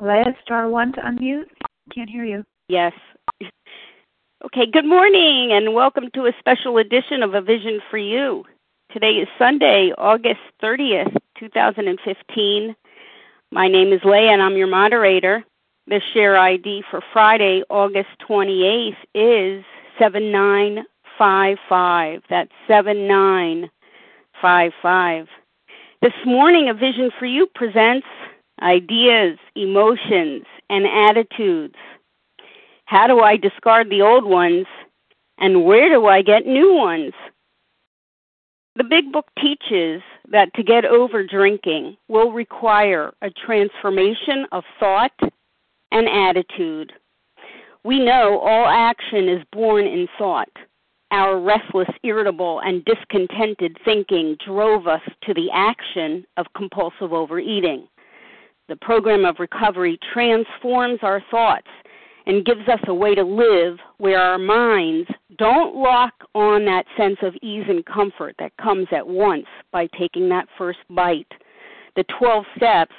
Leah, star one to unmute. Can't hear you. Yes. Okay, good morning and welcome to a special edition of A Vision for You. Today is Sunday, August 30th, 2015. My name is Leah and I'm your moderator. The share ID for Friday, August 28th is 7955. That's 7955. This morning, A Vision for You presents ideas, emotions, and attitudes. How do I discard the old ones, and where do I get new ones? The Big Book teaches that to get over drinking will require a transformation of thought and attitude. We know all action is born in thought. Our restless, irritable, and discontented thinking drove us to the action of compulsive overeating. The program of recovery transforms our thoughts and gives us a way to live where our minds don't lock on that sense of ease and comfort that comes at once by taking that first bite. The 12 steps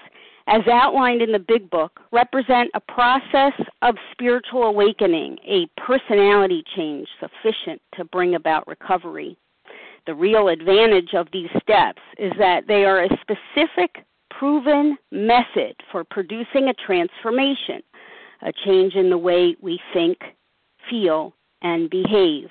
as outlined in the Big Book, represent a process of spiritual awakening, a personality change sufficient to bring about recovery. The real advantage of these steps is that they are a specific, proven method for producing a transformation, a change in the way we think, feel, and behave.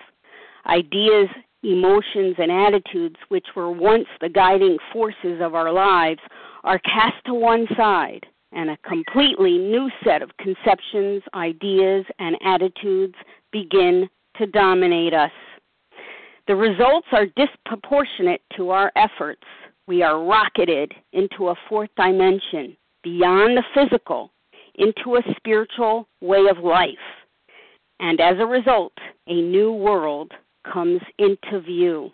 Ideas, emotions, and attitudes, which were once the guiding forces of our lives, are cast to one side, and a completely new set of conceptions, ideas, and attitudes begin to dominate us. The results are disproportionate to our efforts. We are rocketed into a fourth dimension, beyond the physical, into a spiritual way of life. And as a result, a new world comes into view.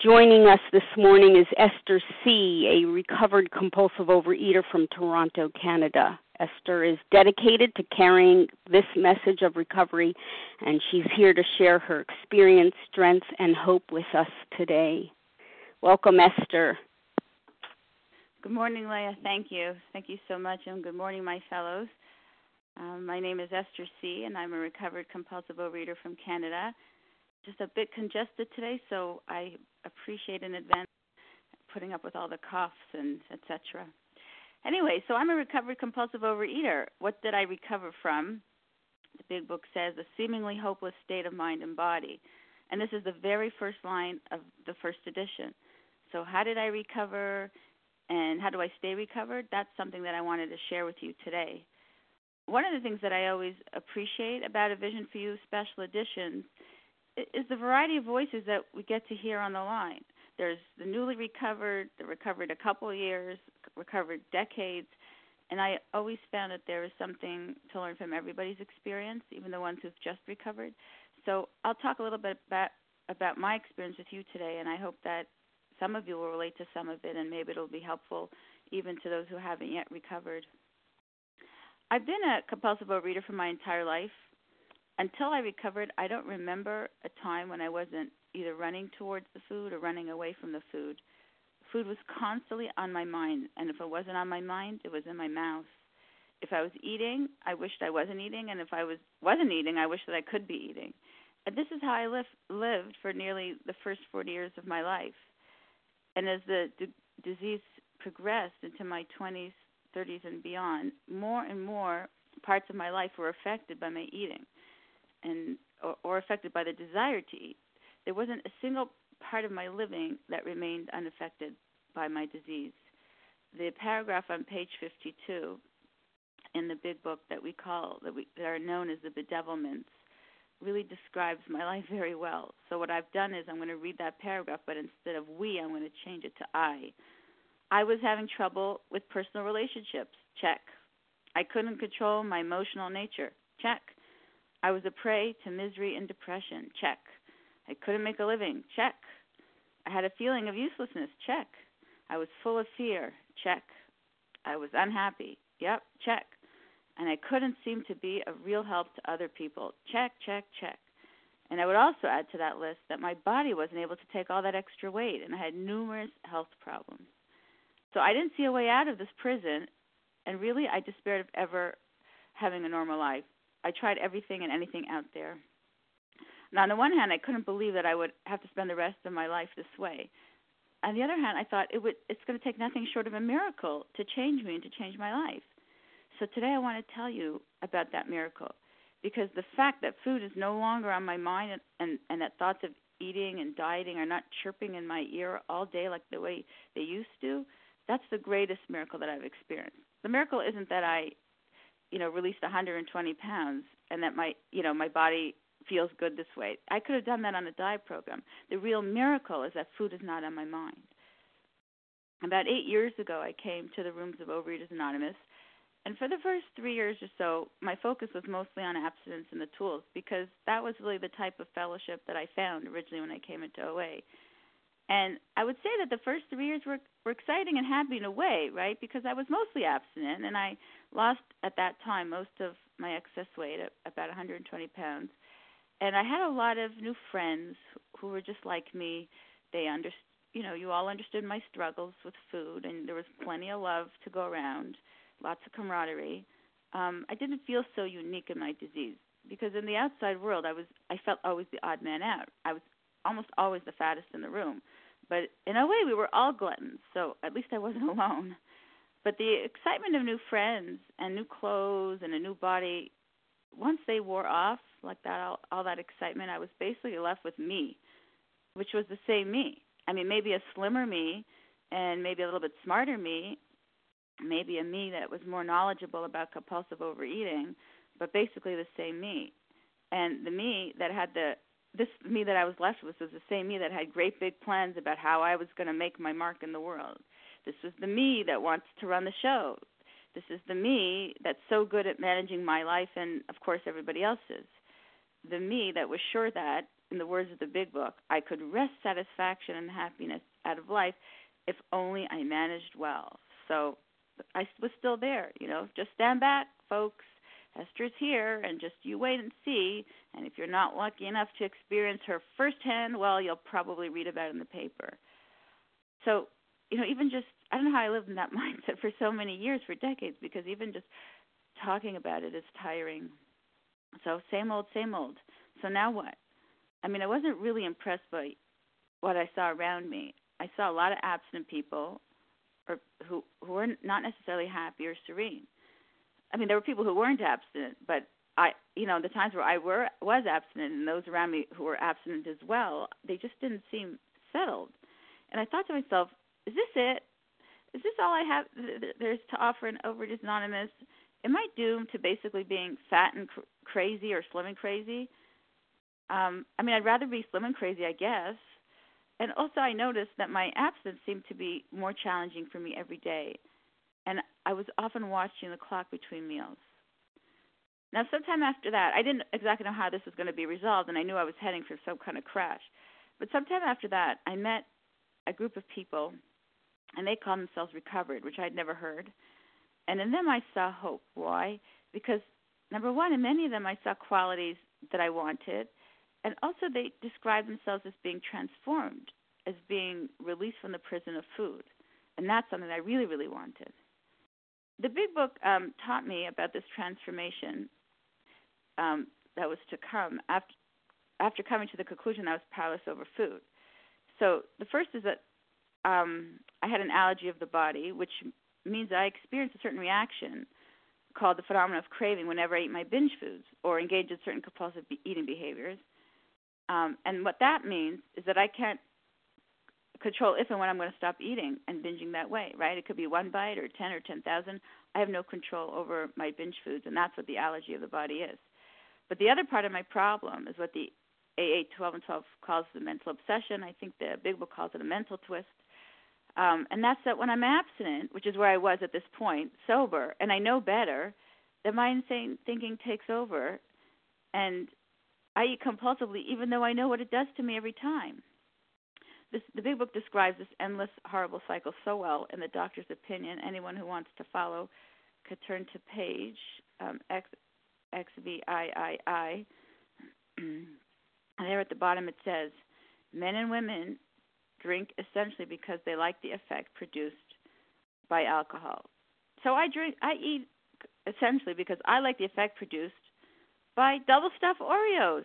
Joining us this morning is Esther C., a recovered compulsive overeater from Toronto, Canada. Esther is dedicated to carrying this message of recovery, and she's here to share her experience, strength, and hope with us today. Welcome, Esther. Good morning, Leah. Thank you. Thank you so much, and good morning, my fellows. Um, my name is Esther C., and I'm a recovered compulsive overeater from Canada just a bit congested today, so I appreciate in advance putting up with all the coughs and etc. Anyway, so I'm a recovered compulsive overeater. What did I recover from? The big book says a seemingly hopeless state of mind and body. And this is the very first line of the first edition. So how did I recover and how do I stay recovered? That's something that I wanted to share with you today. One of the things that I always appreciate about a Vision for You special editions is the variety of voices that we get to hear on the line. There's the newly recovered, the recovered a couple years, recovered decades, and I always found that there is something to learn from everybody's experience, even the ones who've just recovered. So I'll talk a little bit about about my experience with you today, and I hope that some of you will relate to some of it, and maybe it'll be helpful even to those who haven't yet recovered. I've been a compulsive overeater for my entire life until I recovered, I don't remember a time when I wasn't either running towards the food or running away from the food. Food was constantly on my mind, and if it wasn't on my mind, it was in my mouth. If I was eating, I wished I wasn't eating, and if I was wasn't eating, I wished that I could be eating. And this is how I live, lived for nearly the first 40 years of my life. And as the d- disease progressed into my 20s, 30s, and beyond, more and more parts of my life were affected by my eating and or, or affected by the desire to eat. There wasn't a single part of my living that remained unaffected by my disease. The paragraph on page 52 in the big book that we call that we that are known as the bedevilments really describes my life very well. So what I've done is I'm going to read that paragraph, but instead of we, I'm going to change it to I. I was having trouble with personal relationships. Check. I couldn't control my emotional nature. Check. I was a prey to misery and depression. Check. I couldn't make a living. Check. I had a feeling of uselessness. Check. I was full of fear. Check. I was unhappy. Yep. Check. And I couldn't seem to be a real help to other people. Check, check, check. And I would also add to that list that my body wasn't able to take all that extra weight and I had numerous health problems. So I didn't see a way out of this prison And really, I despaired of ever having a normal life. I tried everything and anything out there. Now, on the one hand, I couldn't believe that I would have to spend the rest of my life this way. On the other hand, I thought it would it's going to take nothing short of a miracle to change me and to change my life. So today I want to tell you about that miracle because the fact that food is no longer on my mind and and, and that thoughts of eating and dieting are not chirping in my ear all day like the way they used to, that's the greatest miracle that I've experienced. The miracle isn't that I you know released 120 pounds and that my you know my body feels good this way. I could have done that on a diet program. The real miracle is that food is not on my mind. About eight years ago, I came to the rooms of Overeaters Anonymous, and for the first three years or so, my focus was mostly on abstinence and the tools because that was really the type of fellowship that I found originally when I came into OA. And I would say that the first three years were were exciting and happy in a way, right? Because I was mostly abstinent, and I lost at that time most of my excess weight, about 120 pounds and I had a lot of new friends who were just like me. They understood, you know, you all understood my struggles with food, and there was plenty of love to go around, lots of camaraderie. Um, I didn't feel so unique in my disease because in the outside world, I was I felt always the odd man out. I was almost always the fattest in the room, but in a way, we were all gluttons, so at least I wasn't alone. But the excitement of new friends and new clothes and a new body, once they wore off, like that all, all that excitement i was basically left with me which was the same me i mean maybe a slimmer me and maybe a little bit smarter me maybe a me that was more knowledgeable about compulsive overeating but basically the same me and the me that had the this me that I was left with was the same me that had great big plans about how I was going to make my mark in the world. This was the me that wants to run the show. This is the me that's so good at managing my life and, of course, everybody else's the me that was sure that, in the words of the big book, I could wrest satisfaction and happiness out of life if only I managed well. So I was still there, you know, just stand back, folks. Esther's here, and just you wait and see. And if you're not lucky enough to experience her firsthand, well, you'll probably read about it in the paper. So, you know, even just, I don't know how I lived in that mindset for so many years, for decades, because even just talking about it is tiring. So same old, same old. So now what? I mean, I wasn't really impressed by what I saw around me. I saw a lot of absent people, or who who were not necessarily happy or serene. I mean, there were people who weren't abstinent, but I, you know, the times where I were was abstinent, and those around me who were abstinent as well, they just didn't seem settled. And I thought to myself, is this it? Is this all I have? There's to offer in Overeaters Anonymous? Am I doomed to basically being fat and cr- crazy or slim and crazy? Um, I mean, I'd rather be slim and crazy, I guess. And also, I noticed that my absence seemed to be more challenging for me every day, and I was often watching the clock between meals. Now, sometime after that, I didn't exactly know how this was going to be resolved, and I knew I was heading for some kind of crash. But sometime after that, I met a group of people, and they called themselves Recovered, which I'd never heard. And in them I saw hope. Why? Because number one, in many of them I saw qualities that I wanted, and also they described themselves as being transformed, as being released from the prison of food, and that's something I really, really wanted. The big book um, taught me about this transformation um, that was to come after after coming to the conclusion I was powerless over food. So the first is that um, I had an allergy of the body, which means I experience a certain reaction called the phenomenon of craving whenever I eat my binge foods or engage in certain compulsive be- eating behaviors. Um, and what that means is that I can't control if and when I'm going to stop eating and binging that way, right? It could be one bite or 10 or 10,000. I have no control over my binge foods, and that's what the allergy of the body is. But the other part of my problem is what the AA 12 and 12 calls the mental obsession. I think the Big Book calls it a mental twist. Um, and that's that when I'm abstinent, which is where I was at this point, sober, and I know better, that my insane thinking takes over, and I eat compulsively, even though I know what it does to me every time. This, the big book describes this endless, horrible cycle so well. In the doctor's opinion, anyone who wants to follow could turn to page um, there at the bottom it says, men and women drink essentially because they like the effect produced by alcohol. So I drink, I eat essentially because I like the effect produced by double stuffed Oreos,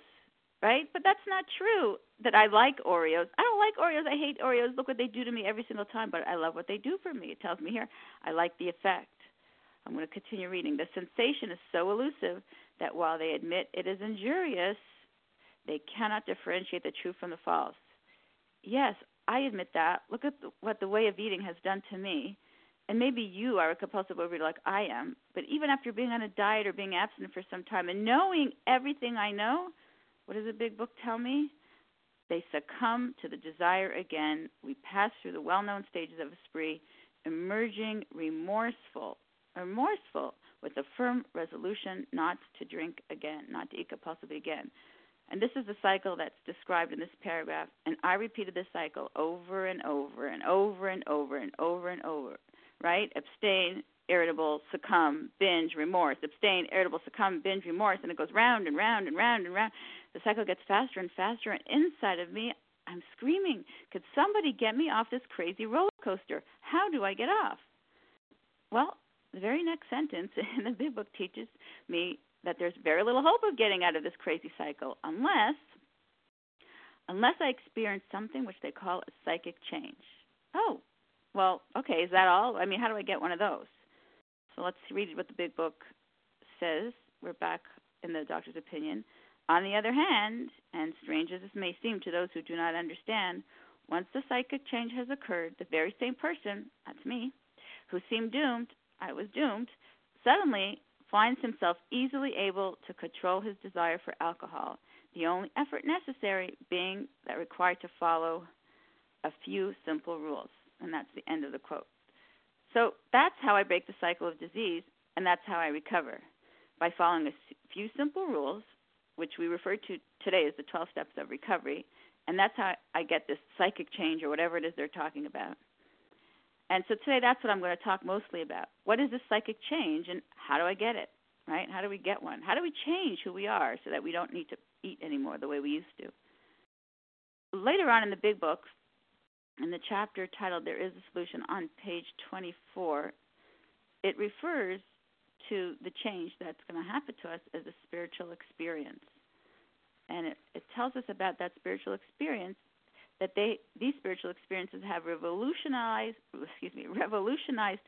right? But that's not true that I like Oreos. I don't like Oreos. I hate Oreos. Look what they do to me every single time, but I love what they do for me. It tells me here I like the effect. I'm going to continue reading. The sensation is so elusive that while they admit it is injurious, they cannot differentiate the true from the false. Yes, I admit that. Look at what the way of eating has done to me. And maybe you are a compulsive overeater like I am, but even after being on a diet or being absent for some time and knowing everything I know, what does the big book tell me? They succumb to the desire again. We pass through the well known stages of a spree, emerging remorseful, remorseful with a firm resolution not to drink again, not to eat compulsively again. And this is the cycle that's described in this paragraph. And I repeated this cycle over and over and over and over and over and over, right? Abstain, irritable, succumb, binge, remorse. Abstain, irritable, succumb, binge, remorse. And it goes round and round and round and round. The cycle gets faster and faster. And inside of me, I'm screaming, could somebody get me off this crazy roller coaster? How do I get off? Well, the very next sentence in the big book teaches me that there's very little hope of getting out of this crazy cycle unless unless I experience something which they call a psychic change. Oh, well, okay, is that all? I mean, how do I get one of those? So let's read what the big book says. We're back in the doctor's opinion. On the other hand, and strange as this may seem to those who do not understand, once the psychic change has occurred, the very same person, that's me, who seemed doomed, I was doomed, suddenly finds himself easily able to control his desire for alcohol, the only effort necessary being that required to follow a few simple rules. And that's the end of the quote. So that's how I break the cycle of disease, and that's how I recover by following a few simple rules, which we refer to today as the 12 steps of recovery. And that's how I get this psychic change or whatever it is they're talking about. And so today that's what I'm going to talk mostly about. What is this psychic change and how do I get it? Right? How do we get one? How do we change who we are so that we don't need to eat anymore the way we used to? Later on in the big book, in the chapter titled There is a Solution on page 24, it refers to the change that's going to happen to us as a spiritual experience. And it, it tells us about that spiritual experience that they these spiritual experiences have revolutionized excuse me revolutionized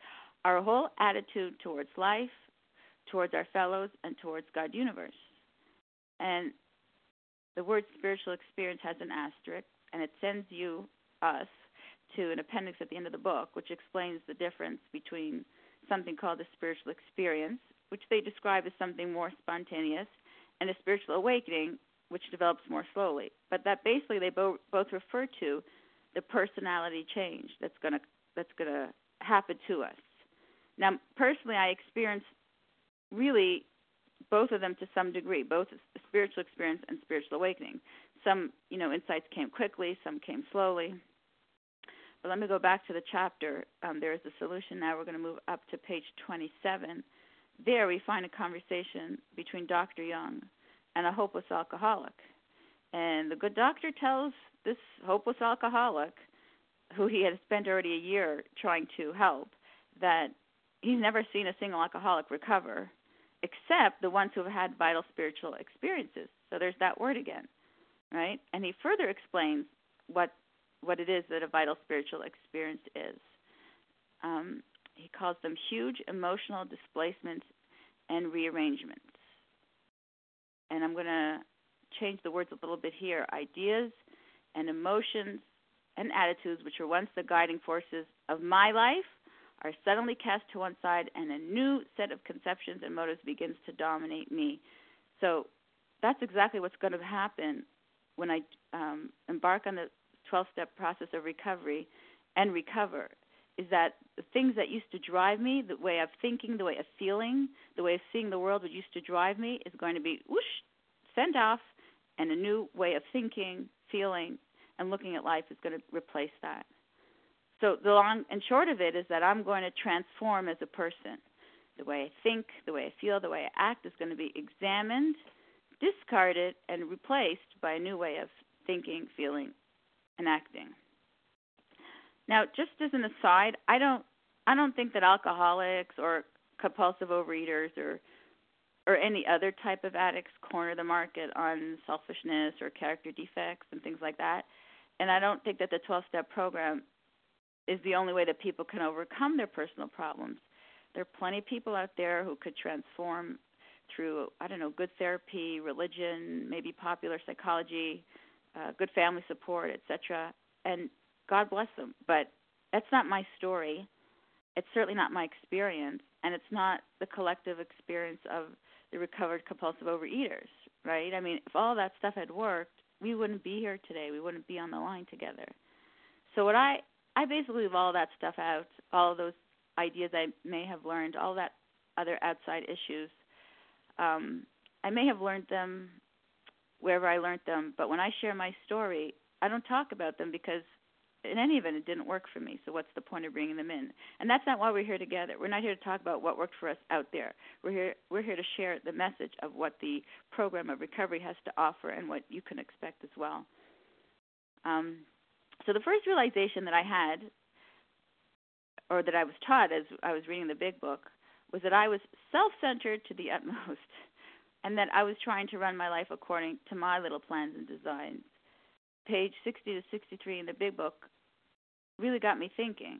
our whole attitude towards life, towards our fellows, and towards God universe. And the word spiritual experience has an asterisk, and it sends you us to an appendix at the end of the book, which explains the difference between something called a spiritual experience, which they describe as something more spontaneous, and a spiritual awakening, which develops more slowly. But that basically they both both refer to the personality change that's going to that's going to happen to us. Now, personally, I experienced really both of them to some degree, both spiritual experience and spiritual awakening. Some, you know, insights came quickly, some came slowly. But let me go back to the chapter. Um, there is a solution now. We're going to move up to page 27. There we find a conversation between Dr. Jung and a hopeless alcoholic. And the good doctor tells this hopeless alcoholic, who he had spent already a year trying to help, that he's never seen a single alcoholic recover except the ones who have had vital spiritual experiences. So there's that word again, right? And he further explains what what it is that a vital spiritual experience is. Um, he calls them huge emotional displacements and rearrangements and I'm going to change the words a little bit here ideas and emotions and attitudes, which were once the guiding forces of my life, are suddenly cast to one side, and a new set of conceptions and motives begins to dominate me. So that's exactly what's going to happen when I um, embark on the 12 step process of recovery and recover. Is that the things that used to drive me, the way of thinking, the way of feeling, the way of seeing the world that used to drive me, is going to be whoosh sent off, and a new way of thinking, feeling, and looking at life is going to replace that. So the long and short of it is that I'm going to transform as a person. The way I think, the way I feel, the way I act is going to be examined, discarded, and replaced by a new way of thinking, feeling, and acting. Now, just as an aside, I don't I don't think that alcoholics or compulsive overeaters or or any other type of addicts corner the market on selfishness or character defects and things like that. And I don't think that the 12 step program is the only way that people can overcome their personal problems. There are plenty of people out there who could transform through, I don't know, good therapy, religion, maybe popular psychology, uh, good family support, etc. And God bless them. But that's not my story. It's certainly not my experience, and it's not the collective experience of the recovered compulsive overeaters, right? I mean, if all that stuff had worked, we wouldn't be here today. We wouldn't be on the line together. So what I I basically leave all that stuff out, all those ideas I may have learned, all that other outside issues. Um, I may have learned them wherever I learned them, but when I share my story, I don't talk about them because in any event, it didn't work for me. So what's the point of bringing them in? And that's not why we're here together. We're not here to talk about what worked for us out there. We're here. We're here to share the message of what the program of recovery has to offer and what you can expect as well. Um, so the first realization that I had, or that I was taught as I was reading the Big Book, was that I was self-centered to the utmost, and that I was trying to run my life according to my little plans and designs page 60 to 63 in the big book really got me thinking.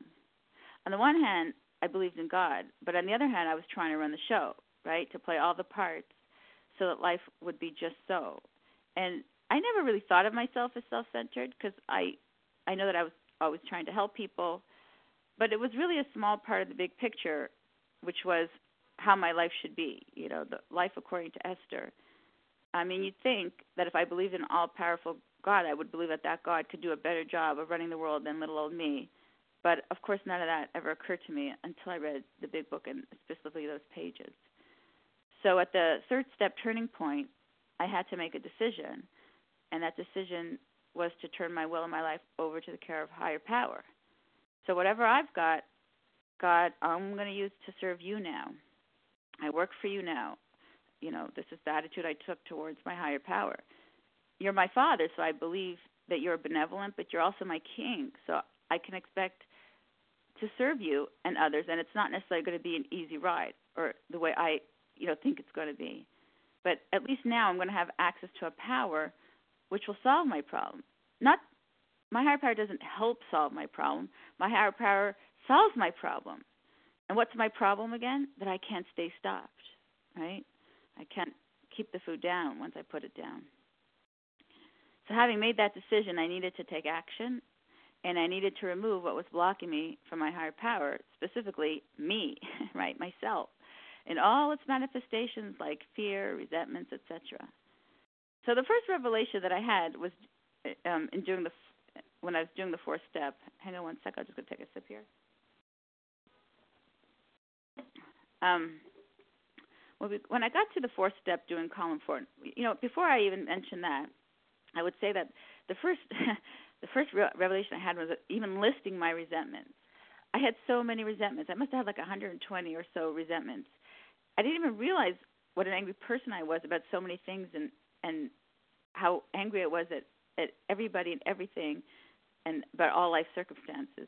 On the one hand, I believed in God, but on the other hand, I was trying to run the show, right? To play all the parts so that life would be just so. And I never really thought of myself as self-centered because I I know that I was always trying to help people, but it was really a small part of the big picture, which was how my life should be, you know, the life according to Esther. I mean, you'd think that if I believed in all powerful God, I would believe that that God could do a better job of running the world than little old me. But of course, none of that ever occurred to me until I read the big book and specifically those pages. So at the third step turning point, I had to make a decision, and that decision was to turn my will and my life over to the care of higher power. So whatever I've got, God, I'm going to use to serve you now. I work for you now. You know, this is the attitude I took towards my higher power you're my father, so I believe that you're benevolent, but you're also my king. So I can expect to serve you and others, and it's not necessarily going to be an easy ride or the way I, you know, think it's going to be. But at least now I'm going to have access to a power which will solve my problem. Not my higher power doesn't help solve my problem. My higher power solves my problem. And what's my problem again? That I can't stay stopped, right? I can't keep the food down once I put it down. So, having made that decision, I needed to take action and I needed to remove what was blocking me from my higher power, specifically me, right, myself, in all its manifestations like fear, resentments, etc. So, the first revelation that I had was um, in doing the when I was doing the fourth step. Hang on one sec. I'm just going to take a sip here. Um, when I got to the fourth step, doing column four, you know, before I even mention that, I would say that the first the first re- revelation I had was even listing my resentments. I had so many resentments. I must have had like 120 or so resentments. I didn't even realize what an angry person I was about so many things and and how angry I was at at everybody and everything and about all life circumstances.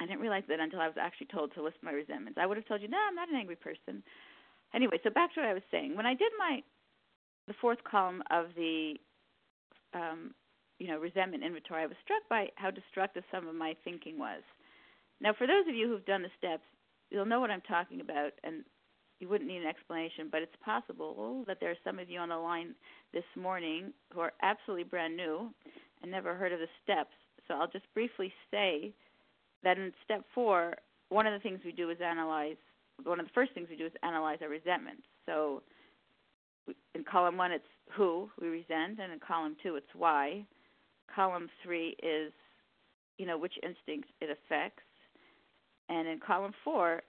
I didn't realize that until I was actually told to list my resentments. I would have told you, no, I'm not an angry person. Anyway, so back to what I was saying. When I did my the fourth column of the um, you know, resentment inventory, I was struck by how destructive some of my thinking was. Now, for those of you who've done the steps, you'll know what I'm talking about, and you wouldn't need an explanation, but it's possible that there are some of you on the line this morning who are absolutely brand new and never heard of the steps. So I'll just briefly say that in step four, one of the things we do is analyze, one of the first things we do is analyze our resentments. So in column one, it's who we resent, and in column two, it's why. Column three is, you know, which instinct it affects, and in column four,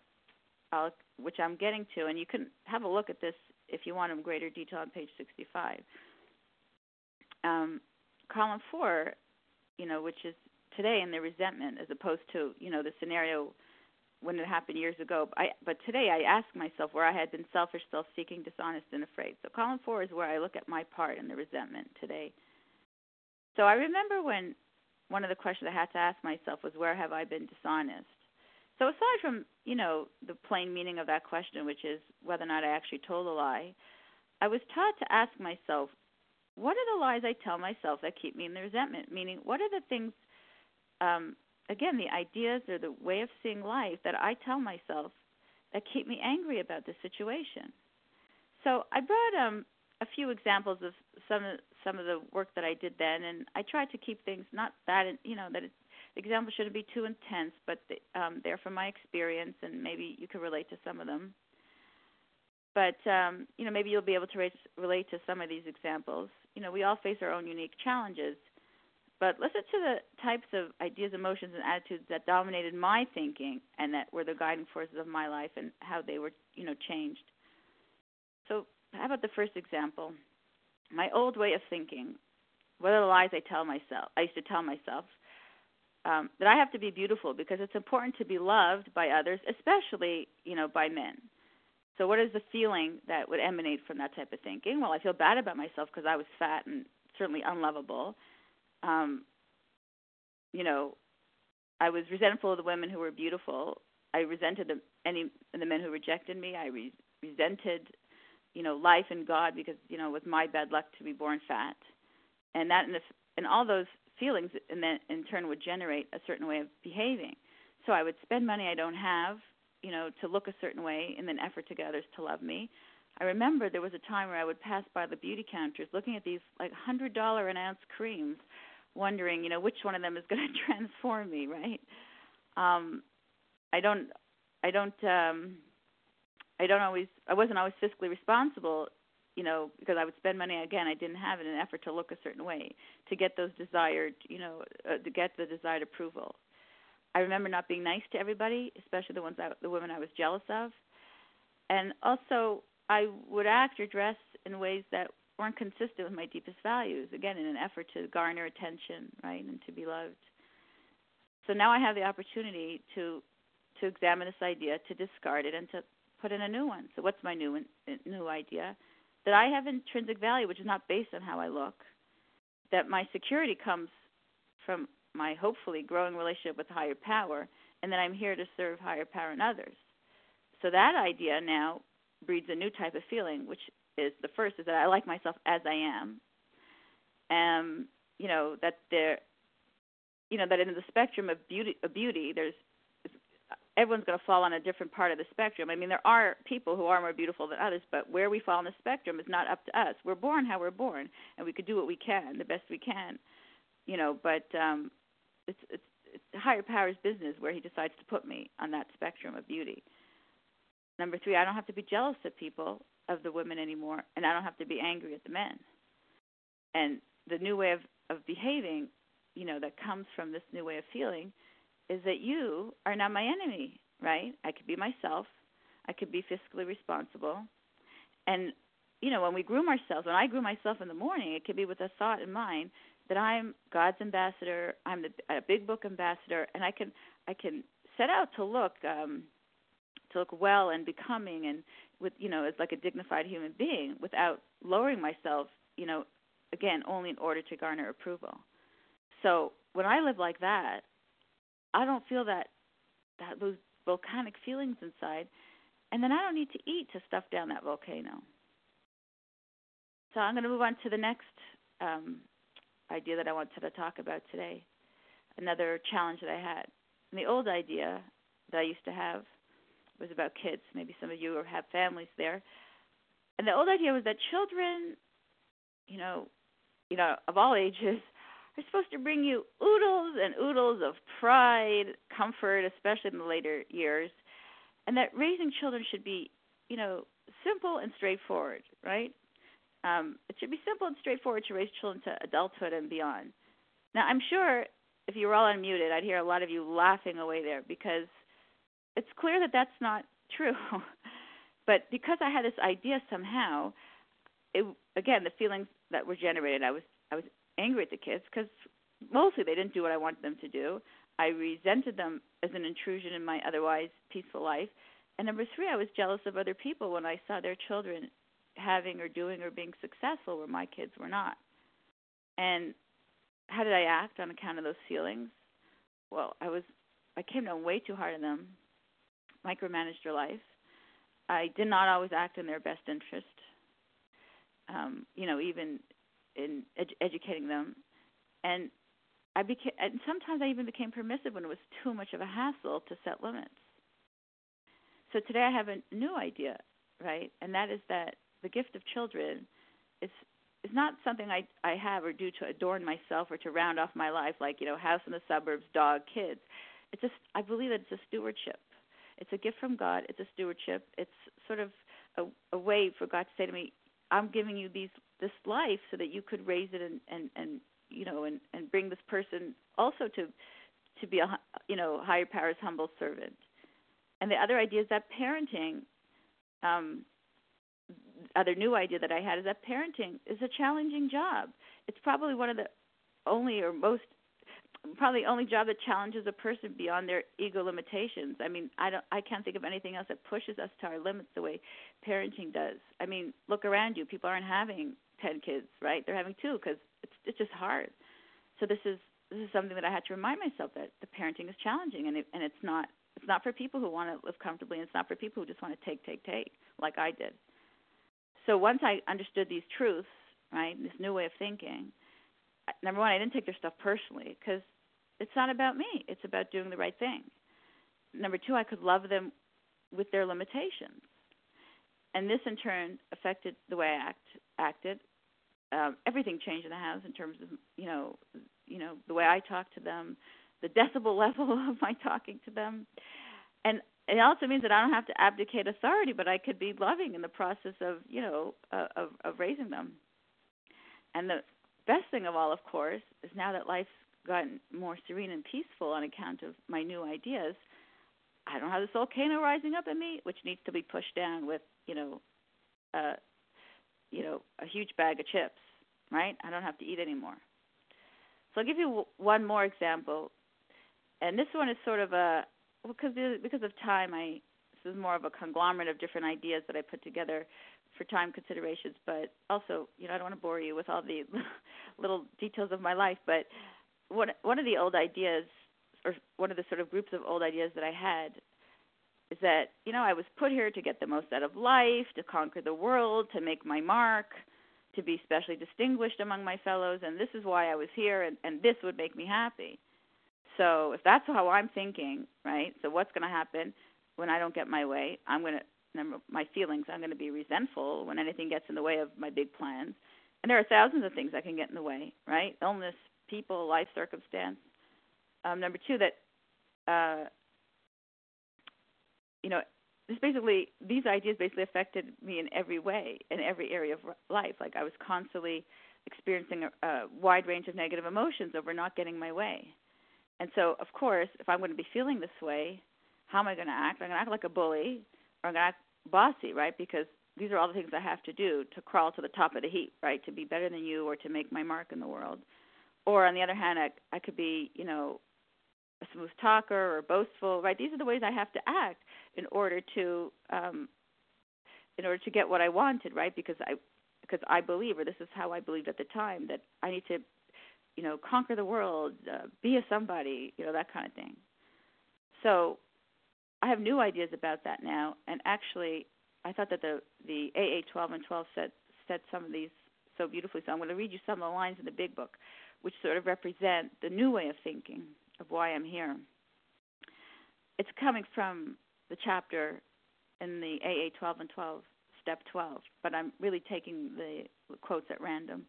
I'll, which I'm getting to, and you can have a look at this if you want in greater detail on page 65. Um, column four, you know, which is today in the resentment, as opposed to, you know, the scenario when it happened years ago. I, but today I ask myself where I had been selfish, self-seeking, dishonest, and afraid. So column four is where I look at my part in the resentment today. So I remember when one of the questions I had to ask myself was where have I been dishonest? So aside from, you know, the plain meaning of that question, which is whether or not I actually told a lie, I was taught to ask myself, what are the lies I tell myself that keep me in the resentment? Meaning, what are the things, um, again, the ideas or the way of seeing life that I tell myself that keep me angry about the situation? So I brought um, a few examples of some of some of the work that I did then, and I tried to keep things not that you know that it, the examples shouldn't be too intense, but the, um, they're from my experience, and maybe you can relate to some of them. But um, you know, maybe you'll be able to raise, relate to some of these examples. You know, we all face our own unique challenges. But listen to the types of ideas, emotions, and attitudes that dominated my thinking and that were the guiding forces of my life and how they were, you know, changed. So, how about the first example? My old way of thinking. What are the lies I tell myself? I used to tell myself um, that I have to be beautiful because it's important to be loved by others, especially, you know, by men. So, what is the feeling that would emanate from that type of thinking? Well, I feel bad about myself because I was fat and certainly unlovable. Um, you know, I was resentful of the women who were beautiful. I resented the, any the men who rejected me. I re- resented, you know, life and God because you know it was my bad luck to be born fat, and that and, if, and all those feelings, and then in turn would generate a certain way of behaving. So I would spend money I don't have you know, to look a certain way in an effort to get others to love me. I remember there was a time where I would pass by the beauty counters looking at these like hundred dollar an ounce creams, wondering, you know, which one of them is going to transform me, right? Um, I don't, I don't, um, I don't always, I wasn't always fiscally responsible, you know, because I would spend money again. I didn't have in an effort to look a certain way to get those desired, you know, uh, to get the desired approval. I remember not being nice to everybody, especially the ones I, the women I was jealous of, and also I would act or dress in ways that weren't consistent with my deepest values. Again, in an effort to garner attention, right, and to be loved. So now I have the opportunity to to examine this idea, to discard it, and to put in a new one. So what's my new uh, new idea? That I have intrinsic value, which is not based on how I look. That my security comes from my hopefully growing relationship with higher power, and that I'm here to serve higher power in others. So that idea now breeds a new type of feeling, which is the first is that I like myself as I am. Um, you know that there, you know that in the spectrum of beauty, of beauty, there's everyone's going to fall on a different part of the spectrum. I mean, there are people who are more beautiful than others, but where we fall on the spectrum is not up to us. We're born how we're born, and we could do what we can, the best we can, you know. But um, it's it's it's higher powers business where he decides to put me on that spectrum of beauty. Number three, I don't have to be jealous of people of the women anymore, and I don't have to be angry at the men. And the new way of of behaving, you know, that comes from this new way of feeling, is that you are not my enemy, right? I could be myself. I could be fiscally responsible, and you know, when we groom ourselves, when I groom myself in the morning, it could be with a thought in mind that I'm God's ambassador. I'm the, a big book ambassador, and I can I can set out to look um, to look well and becoming, and with you know as like a dignified human being without lowering myself. You know, again, only in order to garner approval. So when I live like that, I don't feel that that those volcanic feelings inside, and then I don't need to eat to stuff down that volcano. So I'm going to move on to the next um, idea that I wanted to talk about today. Another challenge that I had. And the old idea that I used to have was about kids. Maybe some of you have families there. And the old idea was that children, you know, you know, of all ages, are supposed to bring you oodles and oodles of pride, comfort, especially in the later years, and that raising children should be, you know, simple and straightforward, right? Um, it should be simple and straightforward to raise children to adulthood and beyond. Now, I'm sure if you were all unmuted, I'd hear a lot of you laughing away there because it's clear that that's not true. but because I had this idea somehow, it again the feelings that were generated. I was I was angry at the kids because mostly they didn't do what I wanted them to do. I resented them as an intrusion in my otherwise peaceful life. And number three, I was jealous of other people when I saw their children having or doing or being successful where my kids were not. And how did I act on account of those feelings? Well, I was I came down way too hard on them. Micromanaged their life. I did not always act in their best interest. Um, you know, even in ed- educating them, and I became. And sometimes I even became permissive when it was too much of a hassle to set limits. So today I have a new idea, right? And that is that the gift of children is is not something I I have or do to adorn myself or to round off my life, like you know, house in the suburbs, dog, kids. It's just I believe that it's a stewardship. It's a gift from God. It's a stewardship. It's sort of a, a way for God to say to me, "I'm giving you these this life so that you could raise it and and and you know and and bring this person also to to be a you know higher powers humble servant." And the other idea is that parenting um, other new idea that I had is that parenting is a challenging job. It's probably one of the only or most probably the only job that challenges a person beyond their ego limitations. I mean, I don't I can't think of anything else that pushes us to our limits the way parenting does. I mean, look around you. People aren't having 10 kids, right? They're having two cuz it's it's just hard. So this is this is something that I had to remind myself that the parenting is challenging and it, and it's not it's not for people who want to live comfortably and it's not for people who just want to take take take like I did so once I understood these truths, right, this new way of thinking, number one, I didn't take their stuff personally because it's not about me. It's about doing the right thing. Number two, I could love them with their limitations, and this in turn affected the way I act, acted. Um, everything changed in the house in terms of you know, you know the way I talk to them, the decibel level of my talking to them, and it also means that I don't have to abdicate authority, but I could be loving in the process of, you know, uh, of of raising them. And the best thing of all, of course, is now that life's gotten more serene and peaceful on account of my new ideas, I don't have this volcano rising up in me, which needs to be pushed down with, you know, uh, you know, a huge bag of chips, right? I don't have to eat anymore. So I'll give you one more example, and this one is sort of a because because of time, I this is more of a conglomerate of different ideas that I put together for time considerations. But also, you know, I don't want to bore you with all the little details of my life. But one one of the old ideas, or one of the sort of groups of old ideas that I had, is that you know I was put here to get the most out of life, to conquer the world, to make my mark, to be specially distinguished among my fellows, and this is why I was here, and, and this would make me happy. So if that's how I'm thinking, right? So what's going to happen when I don't get my way? I'm going to remember my feelings. I'm going to be resentful when anything gets in the way of my big plans. And there are thousands of things that can get in the way, right? Illness, people, life circumstance. Um, number two, that uh, you know, this basically these ideas basically affected me in every way, in every area of life. Like I was constantly experiencing a, a wide range of negative emotions over not getting my way. And so, of course, if I'm going to be feeling this way, how am I going to act? I'm going to act like a bully, to act bossy, right? Because these are all the things I have to do to crawl to the top of the heap, right? To be better than you, or to make my mark in the world. Or on the other hand, I, I could be, you know, a smooth talker or boastful, right? These are the ways I have to act in order to, um, in order to get what I wanted, right? Because I, because I believe, or this is how I believed at the time, that I need to you know, conquer the world, uh, be a somebody, you know, that kind of thing. So I have new ideas about that now, and actually, I thought that the the AA 12 and 12 said said some of these so beautifully. So I'm going to read you some of the lines in the big book, which sort of represent the new way of thinking of why I'm here. It's coming from the chapter in the AA 12 and 12, step 12, but I'm really taking the quotes at random.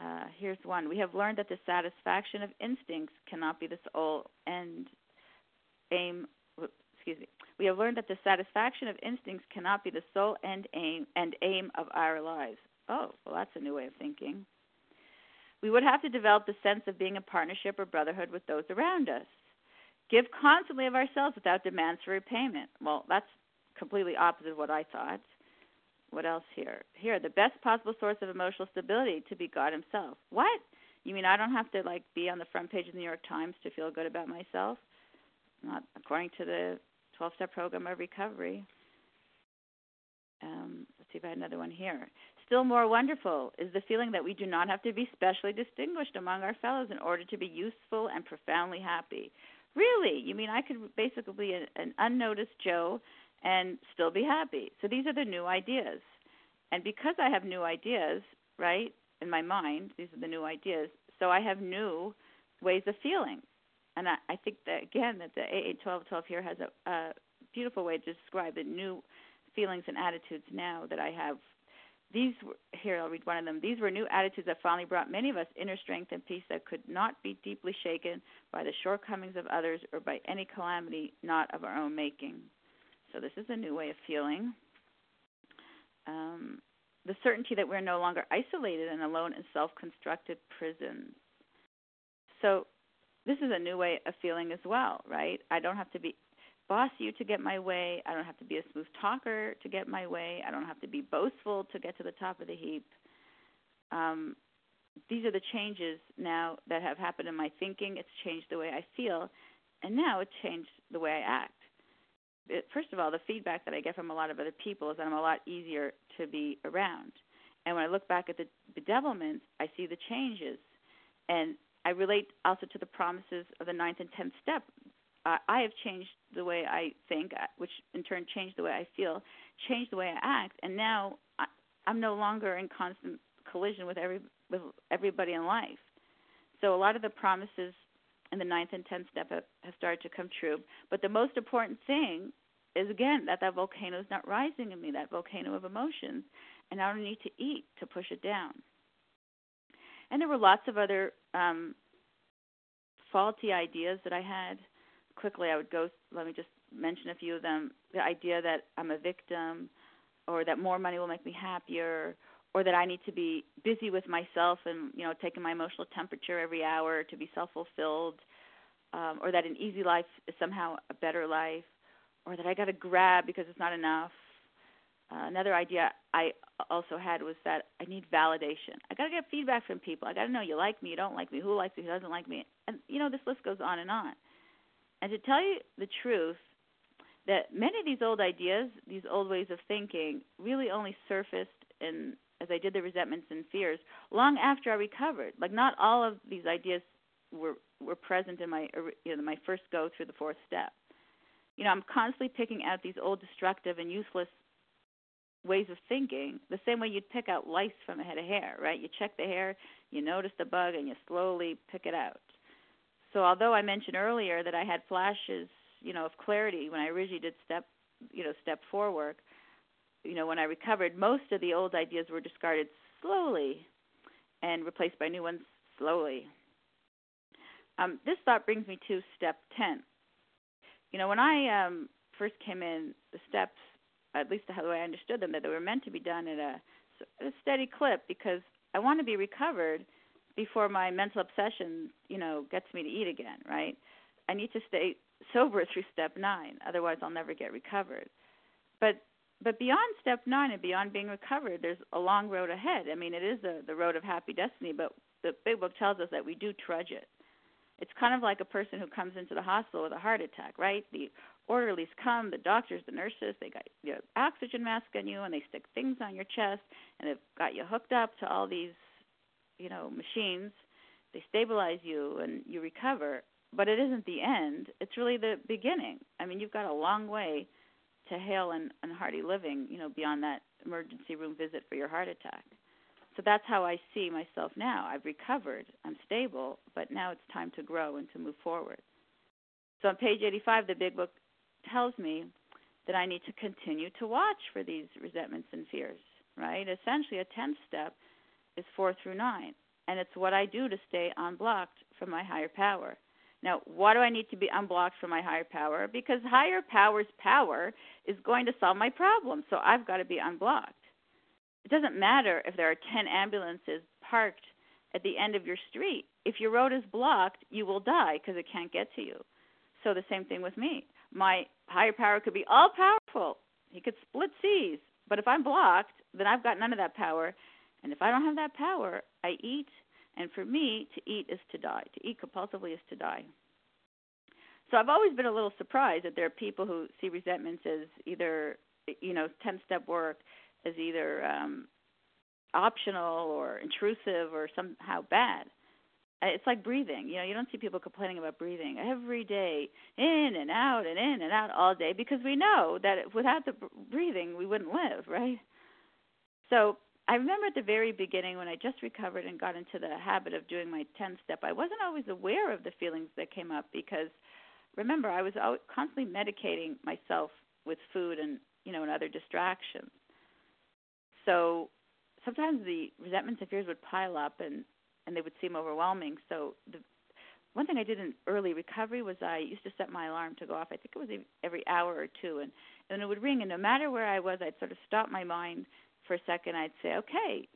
Uh, here's one. We have learned that the satisfaction of instincts cannot be the sole end aim. Excuse me. We have learned that the satisfaction of instincts cannot be the sole end aim and aim of our lives. Oh, well, that's a new way of thinking. We would have to develop the sense of being a partnership or brotherhood with those around us. Give constantly of ourselves without demands for repayment. Well, that's completely opposite of what I thought what else here? Here, the best possible source of emotional stability to be God Himself. What? You mean I don't have to like be on the front page of the New York Times to feel good about myself? Not according to the 12-step program of recovery. Um, let's see if I have another one here. Still more wonderful is the feeling that we do not have to be specially distinguished among our fellows in order to be useful and profoundly happy. Really? You mean I could basically be an, an unnoticed Joe and still be happy? So these are the new ideas. And because I have new ideas, right, in my mind, these are the new ideas, so I have new ways of feeling. And I, I think that, again, that the AA 1212 here has a, a beautiful way to describe the new feelings and attitudes now that I have these were, here I'll read one of them. These were new attitudes that finally brought many of us inner strength and peace that could not be deeply shaken by the shortcomings of others or by any calamity not of our own making. So this is a new way of feeling. Um, the certainty that we're no longer isolated and alone in self-constructed prisons. So this is a new way of feeling as well, right? I don't have to be boss you to get my way. I don't have to be a smooth talker to get my way. I don't have to be boastful to get to the top of the heap. Um, these are the changes now that have happened in my thinking. It's changed the way I feel, and now it changed the way I act. First of all, the feedback that I get from a lot of other people is that I'm a lot easier to be around. And when I look back at the bedevilments, I see the changes. And I relate also to the promises of the ninth and tenth step uh, I have changed the way I think, uh, which in turn changed the way I feel, changed the way I act, and now I, I'm no longer in constant collision with every with everybody in life. So a lot of the promises in the ninth and tenth step have, have started to come true. But the most important thing is again that that volcano is not rising in me, that volcano of emotions, and I don't need to eat to push it down. And there were lots of other um, faulty ideas that I had quickly I would go let me just mention a few of them. The idea that I'm a victim or that more money will make me happier or that I need to be busy with myself and you know taking my emotional temperature every hour to be self-fulfilled um, or that an easy life is somehow a better life or that I got to grab because it's not enough. Uh, another idea I also had was that I need validation. I got to get feedback from people. I got to know you like me, you don't like me, who likes me, who doesn't like me. And you know this list goes on and on. And to tell you the truth, that many of these old ideas, these old ways of thinking, really only surfaced in as I did the resentments and fears long after I recovered. Like not all of these ideas were were present in my you know my first go through the fourth step. You know, I'm constantly picking out these old destructive and useless ways of thinking, the same way you'd pick out lice from a head of hair, right? You check the hair, you notice the bug, and you slowly pick it out. So although I mentioned earlier that I had flashes, you know, of clarity when I originally did step, you know, step four work, you know, when I recovered, most of the old ideas were discarded slowly and replaced by new ones slowly. Um, this thought brings me to step 10. You know, when I um, first came in, the steps, at least the way I understood them, that they were meant to be done at a, a steady clip because I want to be recovered – before my mental obsession, you know, gets me to eat again, right? I need to stay sober through step 9, otherwise I'll never get recovered. But but beyond step 9 and beyond being recovered, there's a long road ahead. I mean, it is a, the road of happy destiny, but the big book tells us that we do trudge it. It's kind of like a person who comes into the hospital with a heart attack, right? The orderlies come, the doctors, the nurses, they got your oxygen mask on you and they stick things on your chest and they've got you hooked up to all these you know machines. They stabilize you and you recover. But it isn't the end. It's really the beginning. I mean you've got a long way to hale and, and hearty living you know beyond that emergency room visit for your heart attack. So that's how i see myself now. I've recovered. I'm stable. But now it's time to grow and to move forward. So on page 85 the big book tells me that i need to continue to watch for these resentments and fears right essentially a 10th step is 4 through 9, and it's what I do to stay unblocked from my higher power. Now, why do I need to be unblocked from my higher power? Because higher power's power is going to solve my problem, so I've got to be unblocked. It doesn't matter if there are 10 ambulances parked at the end of your street. If your road is blocked, you will die because it can't get to you. So the same thing with me. My higher power could be all powerful. He could split seas. But if I'm blocked, then I've got none of that power and if I don't have that power, I eat. And for me, to eat is to die. To eat compulsively is to die. So I've always been a little surprised that there are people who see resentments as either, you know, 10 step work as either um, optional or intrusive or somehow bad. Uh, it's like breathing. You know, you don't see people complaining about breathing every day, in and out and in and out all day, because we know that without the breathing, we wouldn't live, right? So I remember at the very beginning when I just recovered and got into the habit of doing my 10 step, I wasn't always aware of the feelings that came up because remember, I was constantly medicating myself with food and, you know, and other distractions. So sometimes the resentments and fears would pile up and and they would seem overwhelming. So the one thing I did in early recovery was I used to set my alarm to go off. I think it was every hour or two, and and it would ring. And no matter where I was, I'd sort of stop my mind for a second. I'd say, "Okay,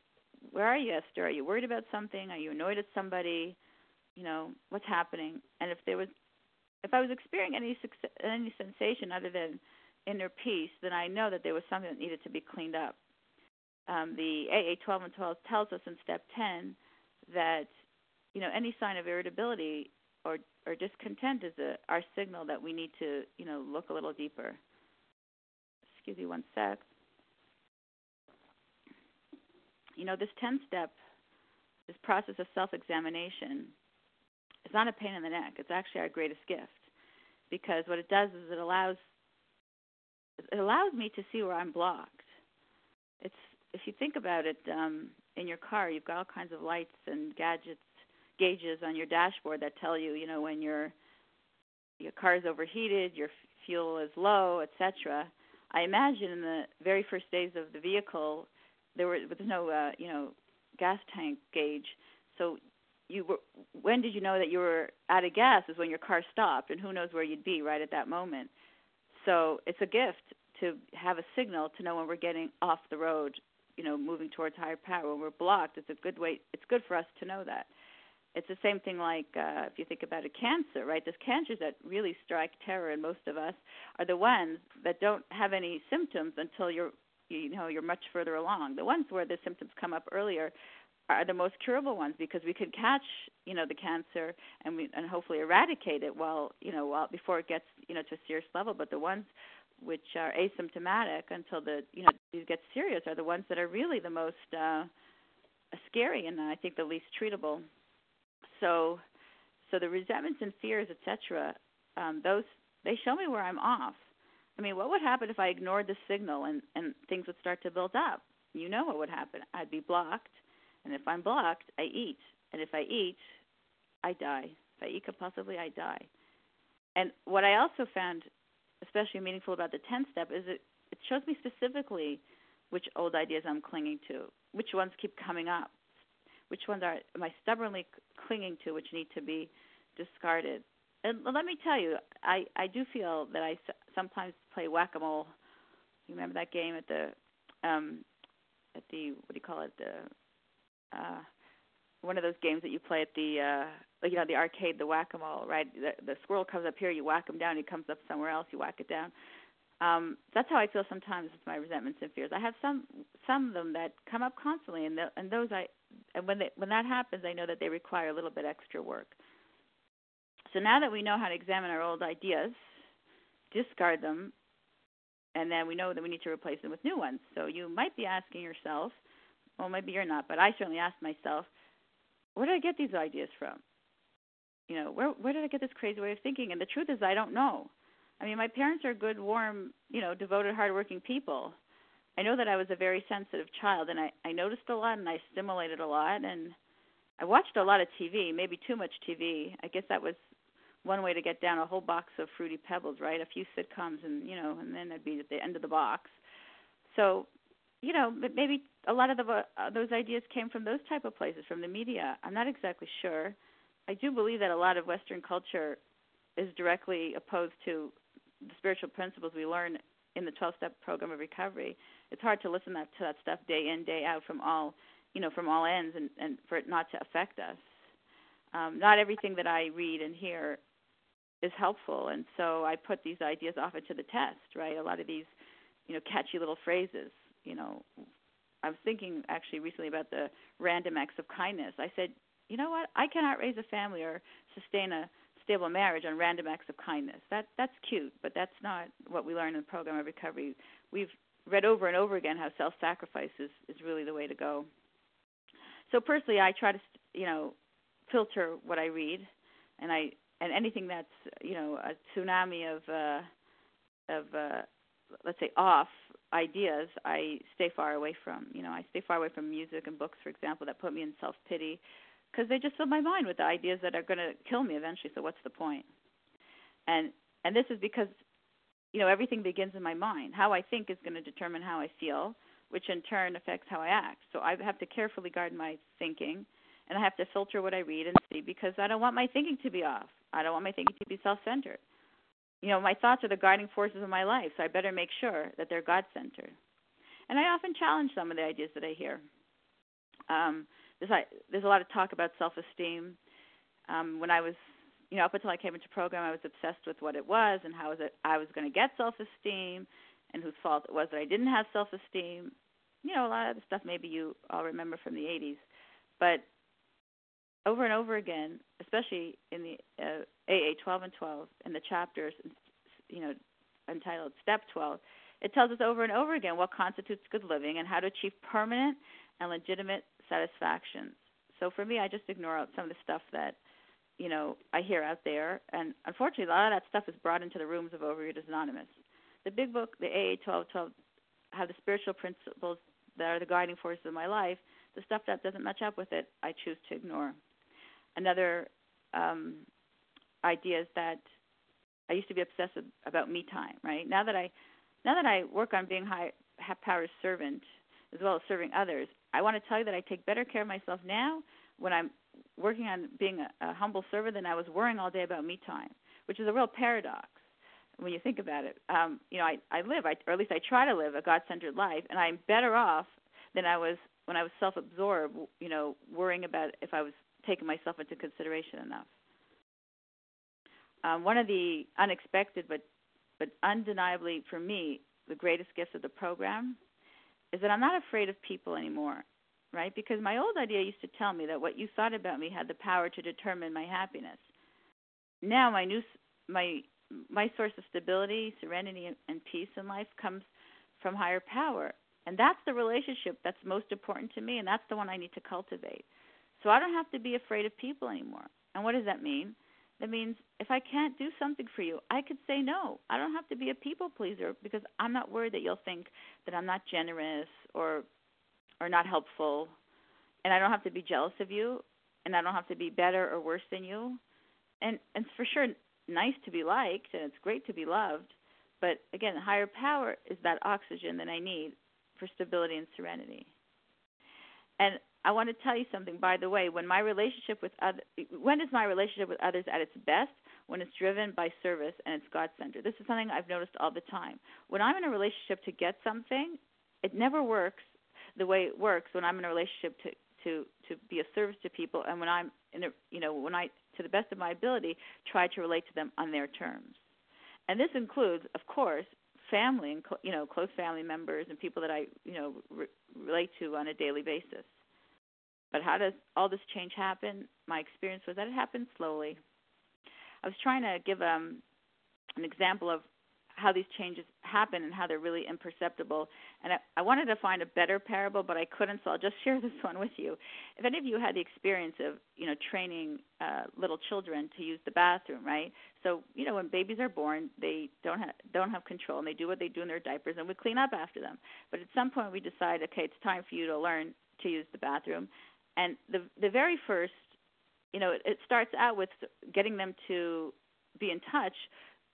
where are you, Esther? Are you worried about something? Are you annoyed at somebody? You know, what's happening?" And if there was, if I was experiencing any any sensation other than inner peace, then I know that there was something that needed to be cleaned up. Um, the AA 12 and 12 tells us in step 10 that you know any sign of irritability or or discontent is a, our signal that we need to you know look a little deeper. Excuse me one sec. You know this 10 step, this process of self-examination, is not a pain in the neck. It's actually our greatest gift because what it does is it allows it allows me to see where I'm blocked. It's if you think about it, um, in your car, you've got all kinds of lights and gadgets, gauges on your dashboard that tell you, you know, when your your car is overheated, your fuel is low, etc. I imagine in the very first days of the vehicle, there was no, uh, you know, gas tank gauge. So you were when did you know that you were out of gas is when your car stopped and who knows where you'd be right at that moment so it's a gift to have a signal to know when we're getting off the road you know moving towards higher power when we're blocked it's a good way it's good for us to know that. It's the same thing like uh, if you think about a cancer right? Those cancers that really strike terror in most of us are the ones that don't have any symptoms until you're you know you're much further along. The ones where the symptoms come up earlier are the most curable ones because we could catch you know the cancer and we and hopefully eradicate it while you know while before it gets you know to a serious level. But the ones which are asymptomatic until the you know disease gets serious are the ones that are really the most uh, scary and I think the least treatable. So, so the resentments and fears, etc. Um, those they show me where I'm off. I mean, what would happen if I ignored the signal and and things would start to build up? You know what would happen? I'd be blocked, and if I'm blocked, I eat, and if I eat, I die. If I eat compulsively, I die. And what I also found especially meaningful about the 10 step is it shows me specifically which old ideas I'm clinging to, which ones keep coming up, which ones are am I stubbornly clinging to, which need to be discarded. And let me tell you, I I do feel that I sometimes play whack-a-mole. You remember that game at the um at the what do you call it the uh one of those games that you play at the uh you know the arcade the whack-a-mole right the, the squirrel comes up here you whack him down he comes up somewhere else you whack it down um that's how i feel sometimes with my resentments and fears i have some some of them that come up constantly and the, and those i and when they when that happens i know that they require a little bit extra work so now that we know how to examine our old ideas discard them and then we know that we need to replace them with new ones so you might be asking yourself well maybe you're not but i certainly asked myself where did I get these ideas from? You know, where where did I get this crazy way of thinking? And the truth is, I don't know. I mean, my parents are good, warm, you know, devoted, hardworking people. I know that I was a very sensitive child, and I I noticed a lot, and I stimulated a lot, and I watched a lot of TV, maybe too much TV. I guess that was one way to get down a whole box of fruity pebbles, right? A few sitcoms, and you know, and then I'd be at the end of the box. So you know, maybe a lot of the, uh, those ideas came from those type of places, from the media. I'm not exactly sure. I do believe that a lot of Western culture is directly opposed to the spiritual principles we learn in the 12-step program of recovery. It's hard to listen that, to that stuff day in, day out from all, you know, from all ends, and, and for it not to affect us. Um, not everything that I read and hear is helpful, and so I put these ideas off into the test. Right, a lot of these, you know, catchy little phrases you know, I was thinking actually recently about the random acts of kindness. I said, you know what? I cannot raise a family or sustain a stable marriage on random acts of kindness. That that's cute, but that's not what we learn in the program of recovery. We've read over and over again how self-sacrifice is is really the way to go. So personally, I try to you know filter what I read, and I and anything that's you know a tsunami of uh, of uh, let's say off ideas, I stay far away from. You know, I stay far away from music and books, for example, that put me in self pity, because they just fill my mind with the ideas that are going to kill me eventually. So what's the point? And and this is because you know everything begins in my mind. How I think is going to determine how I feel, which in turn affects how I act. So I have to carefully guard my thinking, and I have to filter what I read and see because I don't want my thinking to be off. I don't want my thinking to be self-centered. You know, my thoughts are the guiding forces of my life, so I better make sure that they're God-centered. And I often challenge some of the ideas that I hear. Um, there's, there's a lot of talk about self-esteem. Um, when I was, you know, up until I came into program, I was obsessed with what it was and how was it I was going to get self-esteem, and whose fault it was that I didn't have self-esteem. You know, a lot of the stuff maybe you all remember from the 80s, but over and over again, especially in the uh, AA 12 and 12 in the chapters, you know, entitled Step 12, it tells us over and over again what constitutes good living and how to achieve permanent and legitimate satisfaction. So for me, I just ignore out some of the stuff that you know I hear out there, and unfortunately, a lot of that stuff is brought into the rooms of Overeaters Anonymous. The big book, the AA 12 12, have the spiritual principles that are the guiding forces of my life. The stuff that doesn't match up with it, I choose to ignore another um, idea is that I used to be obsessed about me time. Right now that I now that I work on being high power servant as well as serving others, I want to tell you that I take better care of myself now when I'm working on being a, a humble servant than I was worrying all day about me time, which is a real paradox when you think about it. Um, you know, I, I live, I, or at least I try to live a God-centered life, and I'm better off than I was when I was self-absorbed. You know, worrying about if I was taken myself into consideration enough. Um, one of the unexpected but but undeniably for me the greatest gifts of the program is that I'm not afraid of people anymore, right? Because my old idea used to tell me that what you thought about me had the power to determine my happiness. Now my new my my source of stability, serenity, and peace in life comes from higher power, and that's the relationship that's most important to me, and that's the one I need to cultivate. So I don't have to be afraid of people anymore. And what does that mean? That means if I can't do something for you, I could say no. I don't have to be a people pleaser because I'm not worried that you'll think that I'm not generous or or not helpful. And I don't have to be jealous of you and I don't have to be better or worse than you. And and it's for sure nice to be liked and it's great to be loved. But again, higher power is that oxygen that I need for stability and serenity. And I want to tell you something, by the way. When my relationship with other, when is my relationship with others at its best? When it's driven by service and it's God centered. This is something I've noticed all the time. When I'm in a relationship to get something, it never works the way it works when I'm in a relationship to to to be a service to people, and when I'm in a, you know, when I, to the best of my ability, try to relate to them on their terms. And this includes, of course, family and you know close family members and people that I you know re- relate to on a daily basis. But how does all this change happen? My experience was that it happened slowly. I was trying to give um, an example of how these changes happen and how they're really imperceptible. And I, I wanted to find a better parable, but I couldn't, so I'll just share this one with you. If any of you had the experience of, you know, training uh, little children to use the bathroom, right? So, you know, when babies are born, they don't have don't have control, and they do what they do in their diapers, and we clean up after them. But at some point, we decide, okay, it's time for you to learn to use the bathroom and the the very first you know it, it starts out with getting them to be in touch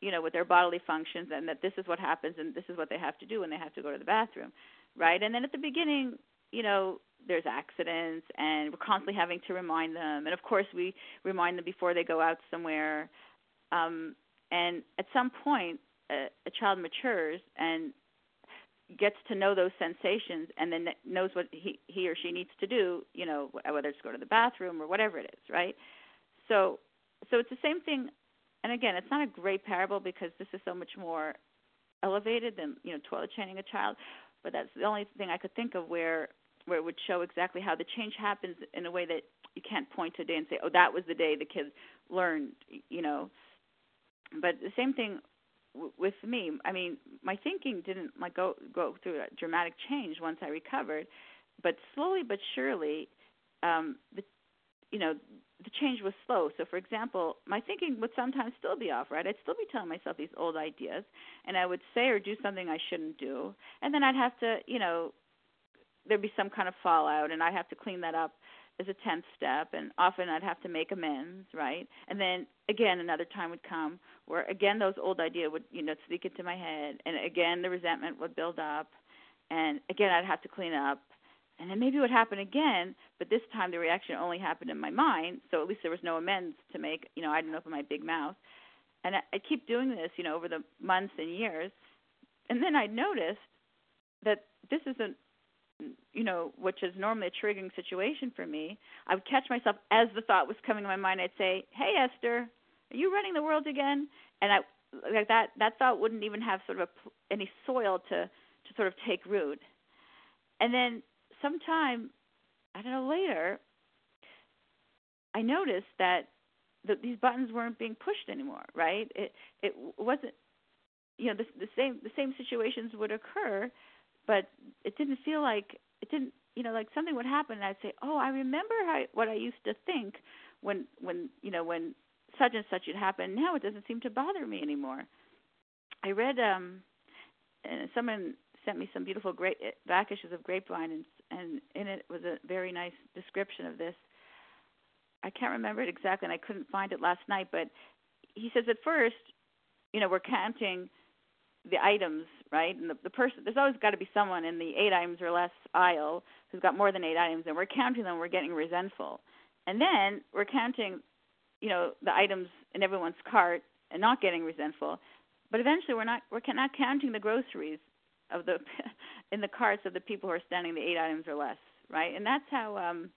you know with their bodily functions and that this is what happens and this is what they have to do when they have to go to the bathroom right? And then at the beginning you know there's accidents and we're constantly having to remind them. And of course we remind them before they go out somewhere. Um and at some point a, a child matures and gets to know those sensations and then knows what he he or she needs to do you know whether it's go to the bathroom or whatever it is right? So so it's the same thing and again it's not a great parable because this is so much more elevated than you know toilet training a child but that's the only thing i could think of where where it would show exactly how the change happens in a way that you can't point to a day and say oh that was the day the kid learned you know? But the same thing with me, I mean, my thinking didn't like go go through a dramatic change once I recovered, but slowly but surely, um, the you know, the change was slow. So, for example, my thinking would sometimes still be off, right? I'd still be telling myself these old ideas, and I would say or do something I shouldn't do, and then I'd have to, you know, there'd be some kind of fallout, and I'd have to clean that up as a tenth step, and often I'd have to make amends, right? And then again, another time would come where again those old ideas would, you know, sneak into my head, and again the resentment would build up, and again I'd have to clean up and then maybe it would happen again, but this time the reaction only happened in my mind, so at least there was no amends to make. You know, I didn't open my big mouth, and I, I keep doing this, you know, over the months and years, and then I noticed that this isn't, you know, which is normally a triggering situation for me. I would catch myself as the thought was coming to my mind. I'd say, "Hey, Esther, are you running the world again?" And I like that that thought wouldn't even have sort of a, any soil to to sort of take root. And then sometime I don't know later, I noticed that the, these buttons weren't being pushed anymore. Right? It it wasn't. You know, the, the same the same situations would occur, but it didn't feel like it didn't. You know, like something would happen, and I'd say, "Oh, I remember how, what I used to think when when you know when such and such had happened. Now it doesn't seem to bother me anymore." I read um, and someone sent me some beautiful great back issues of Grapevine, and and in it was a very nice description of this. I can't remember it exactly, and I couldn't find it last night. But he says at first, you know, we're counting the items, right? And the, the person, there's always got to be someone in the eight items or less aisle who's got more than eight items, and we're counting them. We're getting resentful, and then we're counting, you know, the items in everyone's cart and not getting resentful. But eventually, we're not we're not counting the groceries of the in the carts of the people who are standing the eight items or less, right? And that's how um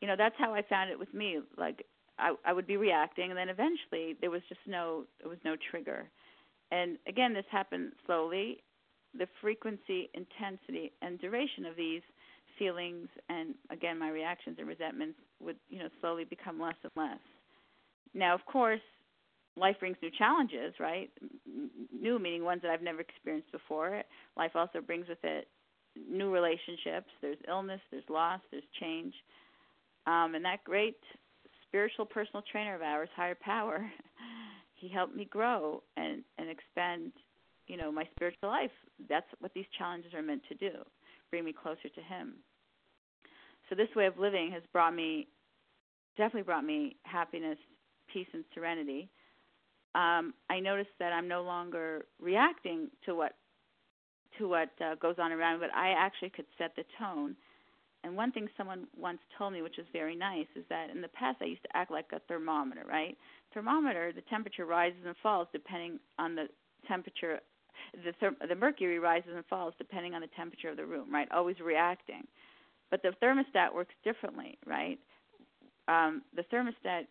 you know, that's how I found it with me. Like I I would be reacting and then eventually there was just no there was no trigger. And again, this happened slowly. The frequency, intensity, and duration of these feelings and again my reactions and resentments would, you know, slowly become less and less. Now, of course, life brings new challenges, right? New meaning ones that I've never experienced before. Life also brings with it new relationships. There's illness, there's loss, there's change. Um, and that great spiritual personal trainer of ours, higher power, he helped me grow and and expand, you know, my spiritual life. That's what these challenges are meant to do, bring me closer to him. So this way of living has brought me definitely brought me happiness, peace and serenity um, I noticed that I'm no longer reacting to what to what uh, goes on around, but I actually could set the tone. And one thing someone once told me, which was very nice, is that in the past I used to act like a thermometer, right? Thermometer, the temperature rises and falls depending on the temperature. The, therm- the mercury rises and falls depending on the temperature of the room, right? Always reacting. But the thermostat works differently, right? Um, the thermostat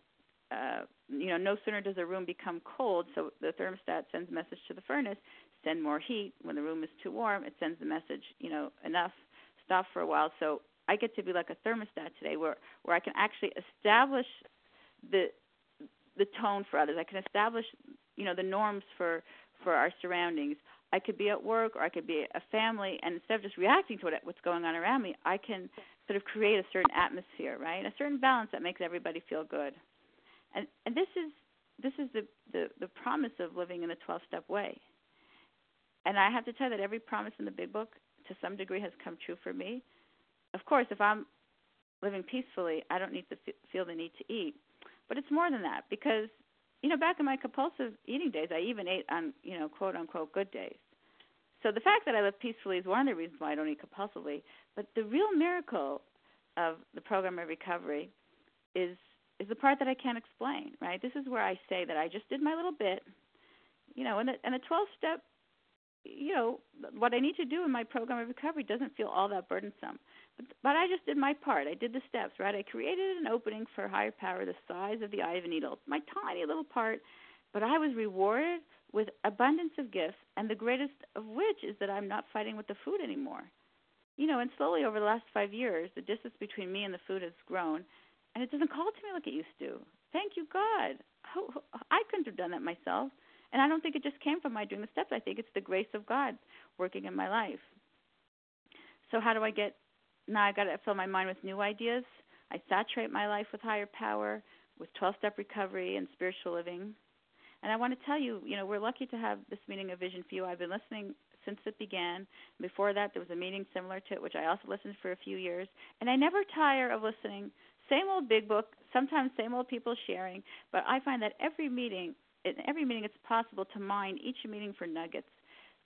uh, you know, no sooner does a room become cold, so the thermostat sends a message to the furnace, send more heat. When the room is too warm, it sends the message, you know, enough, stop for a while. So I get to be like a thermostat today, where where I can actually establish the the tone for others. I can establish, you know, the norms for for our surroundings. I could be at work or I could be a family, and instead of just reacting to what, what's going on around me, I can sort of create a certain atmosphere, right? A certain balance that makes everybody feel good and and this is this is the the, the promise of living in a 12 step way and i have to tell you that every promise in the big book to some degree has come true for me of course if i'm living peacefully i don't need to feel the need to eat. But it's more than that because you know back in my compulsive eating days i even ate on you know quote unquote good days. So the fact that i live peacefully is one of the reasons why i don't eat compulsively. But the real miracle of the program of recovery is is the part that I can't explain, right? This is where I say that I just did my little bit, you know, and the and the 12 step, you know, what I need to do in my program of recovery doesn't feel all that burdensome. But but I just did my part. I did the steps, right? I created an opening for higher power the size of the eye of a needle, my tiny little part, but I was rewarded with abundance of gifts, and the greatest of which is that I'm not fighting with the food anymore. You know, and slowly over the last five years, the distance between me and the food has grown, and it doesn't call to me like it used to. Thank you, God. I couldn't have done that myself, and I don't think it just came from my doing the steps. I think it's the grace of God working in my life. So how do I get? Now I got to fill my mind with new ideas. I saturate my life with higher power, with 12 step recovery and spiritual living. And I want to tell you, you know, we're lucky to have this meeting of Vision for You. I've been listening since it began. Before that, there was a meeting similar to it, which I also listened for a few years. And I never tire of listening. Same old big book, sometimes same old people sharing. But I find that every meeting, in every meeting, it's possible to mine each meeting for nuggets.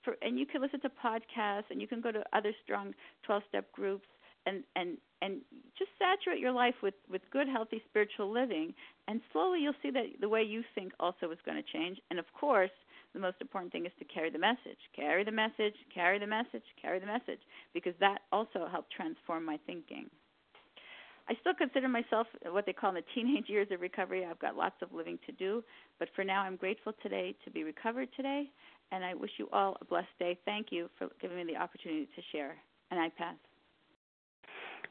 For, and you can listen to podcasts, and you can go to other strong 12-step groups, and and and just saturate your life with with good, healthy spiritual living. And slowly, you'll see that the way you think also is going to change. And of course, the most important thing is to carry the message. Carry the message, carry the message, carry the message, because that also helped transform my thinking. I still consider myself what they call in the teenage years of recovery. I've got lots of living to do, but for now, I'm grateful today to be recovered today, and I wish you all a blessed day. Thank you for giving me the opportunity to share, and I pass.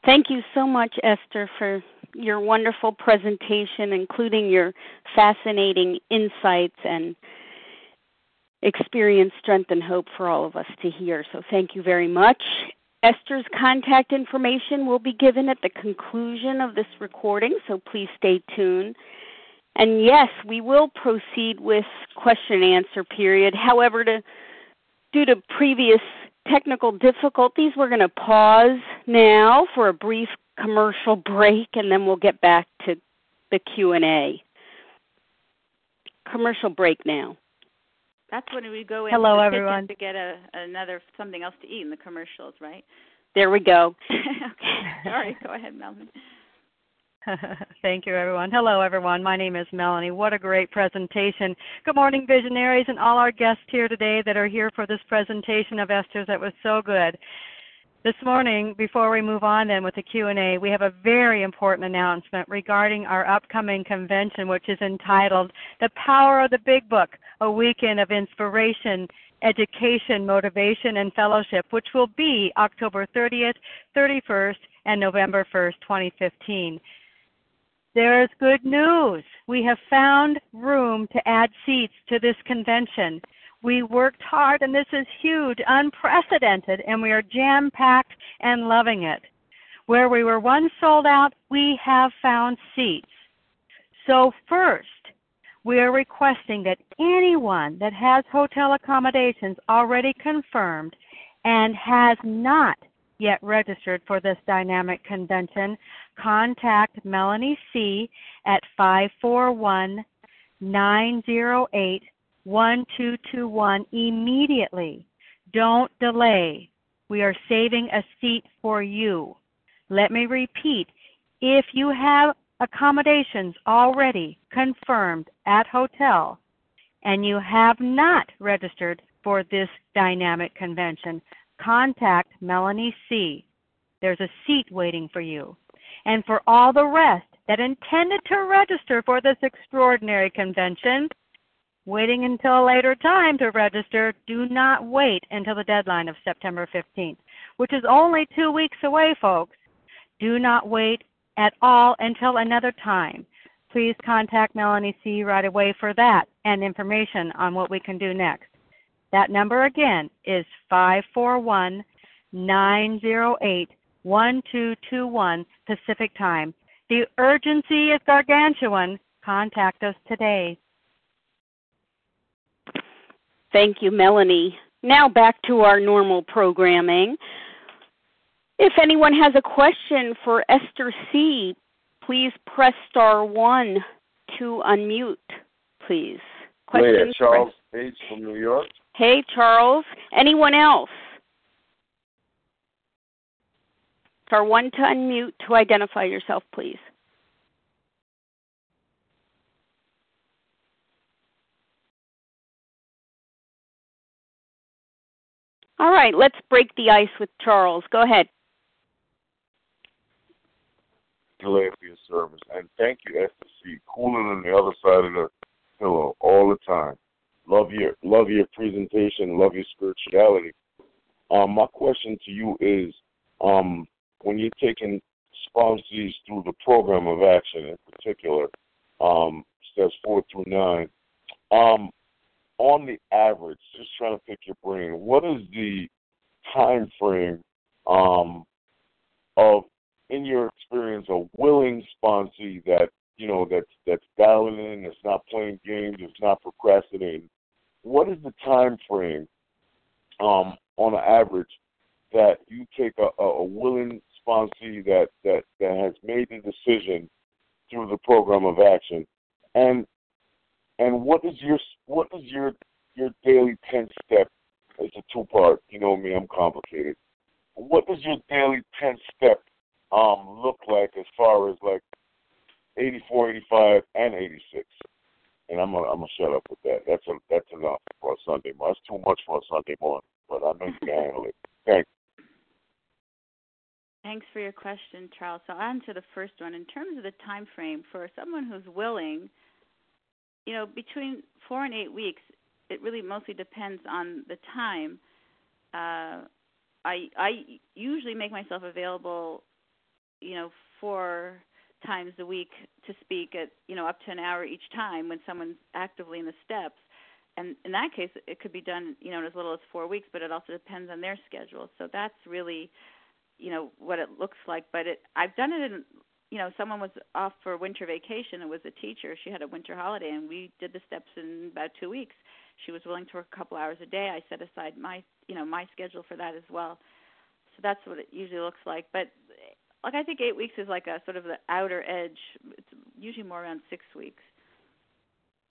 Thank you so much, Esther, for your wonderful presentation, including your fascinating insights and experience, strength, and hope for all of us to hear. So thank you very much. Esther's contact information will be given at the conclusion of this recording, so please stay tuned. And yes, we will proceed with question and answer period. However, to, due to previous technical difficulties, we're going to pause now for a brief commercial break and then we'll get back to the Q&A. Commercial break now. That's when we go in Hello, everyone. to get a another something else to eat in the commercials, right? There we go. okay. Sorry, go ahead, Melanie. Thank you, everyone. Hello, everyone. My name is Melanie. What a great presentation. Good morning, visionaries, and all our guests here today that are here for this presentation of Esther's. That was so good. This morning, before we move on then with the Q&A, we have a very important announcement regarding our upcoming convention, which is entitled The Power of the Big Book, a weekend of inspiration, education, motivation, and fellowship, which will be October 30th, 31st, and November 1st, 2015. There is good news. We have found room to add seats to this convention. We worked hard, and this is huge, unprecedented, and we are jam packed and loving it. Where we were once sold out, we have found seats. So, first, we are requesting that anyone that has hotel accommodations already confirmed and has not yet registered for this dynamic convention, contact Melanie C. at 541 908 1221 immediately. Don't delay. We are saving a seat for you. Let me repeat if you have accommodations already confirmed at hotel and you have not registered for this dynamic convention, contact Melanie C. There's a seat waiting for you. And for all the rest that intended to register for this extraordinary convention, waiting until a later time to register, do not wait until the deadline of September 15th, which is only two weeks away, folks. Do not wait at all until another time. Please contact Melanie C. right away for that and information on what we can do next. That number again is 541 908 1221 Pacific Time. The urgency is gargantuan. Contact us today. Thank you, Melanie. Now back to our normal programming. If anyone has a question for Esther C., please press star one to unmute, please. Questions? Charles Page from New York. Hey, Charles. Anyone else? Star one to unmute to identify yourself, please. All right, let's break the ice with Charles. Go ahead. Glad for your service. And thank you, Esther C. Cooling on the other side of the pillow all the time. Love your love your presentation, love your spirituality. Um, my question to you is, um, when you're taking sponsees through the program of action in particular, um, steps four through nine, um, on the average, just trying to pick your brain, what is the time frame um, of in your experience, a willing sponsee that you know that's that's dialing in, that's not playing games, that's not procrastinating? What is the time frame, um, on average, that you take a, a willing sponsee that that that has made the decision through the program of action, and and what is your what is your your daily ten step? It's a two part. You know me, I'm complicated. What does your daily ten step um look like as far as like 84, 85, and 86? And I'm gonna I'm gonna shut up with that. That's a, that's enough for a Sunday morning. That's too much for a Sunday morning, but I know you can handle it. Thanks. Thanks for your question, Charles. So on to the first one. In terms of the time frame for someone who's willing, you know, between four and eight weeks, it really mostly depends on the time. Uh, I I usually make myself available, you know, four times a week to speak at you know up to an hour each time when someone's actively in the steps. And in that case, it could be done, you know, in as little as four weeks, but it also depends on their schedule. So that's really you know what it looks like but it i've done it in you know someone was off for winter vacation it was a teacher. She had a winter holiday and we did the steps in about two weeks. She was willing to work a couple hours a day. I set aside my you know my schedule for that as well. So that's what it usually looks like. But like i think eight weeks is like a sort of the outer edge. It's usually more around six weeks.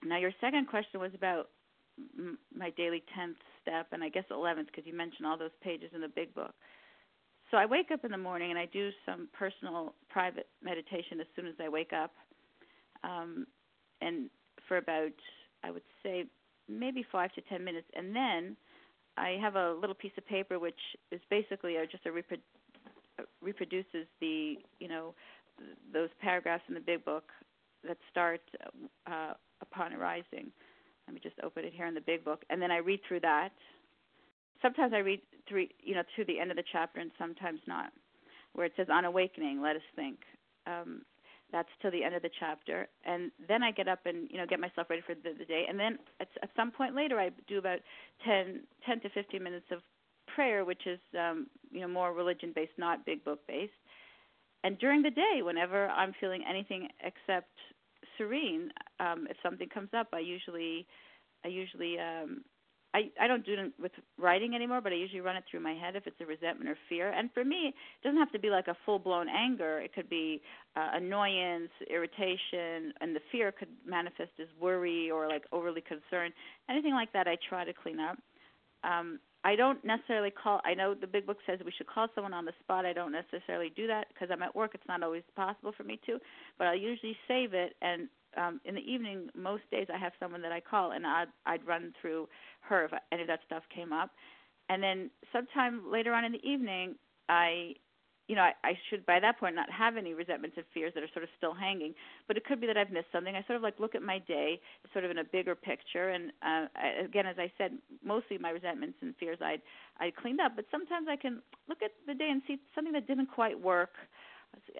Now your second question was about my daily 10th step and i guess 11th because you mentioned all those pages in the big book so I wake up in the morning and I do some personal private meditation as soon as I wake up. Um, and for about, I would say, maybe five to ten minutes. And then I have a little piece of paper which is basically a, just a reprodu- reproduces the, you know, those paragraphs in the big book that start uh, upon arising. Let me just open it here in the big book. And then I read through that sometimes I read through you know to the end of the chapter and sometimes not, where it says on awakening, let us think. Um, that's till the end of the chapter, and then I get up and you know get myself ready for the, the day, and then at, at some point later I do about 10, 10 to 15 minutes of prayer, which is um, you know more religion based, not big book based. And during the day, whenever I'm feeling anything except serene, um, if something comes up, I usually I usually um, I I don't do it with writing anymore, but I usually run it through my head if it's a resentment or fear. And for me, it doesn't have to be like a full blown anger. It could be uh, annoyance, irritation, and the fear could manifest as worry or like overly concerned. Anything like that, I try to clean up. Um, I don't necessarily call. I know the big book says we should call someone on the spot. I don't necessarily do that because I'm at work. It's not always possible for me to, but I usually save it and um, in the evening, most days I have someone that I call, and I'd I'd run through her if any of that stuff came up, and then sometime later on in the evening, I, you know, I, I should by that point not have any resentments and fears that are sort of still hanging, but it could be that I've missed something. I sort of like look at my day, sort of in a bigger picture, and uh, I, again, as I said, mostly my resentments and fears I'd I cleaned up, but sometimes I can look at the day and see something that didn't quite work.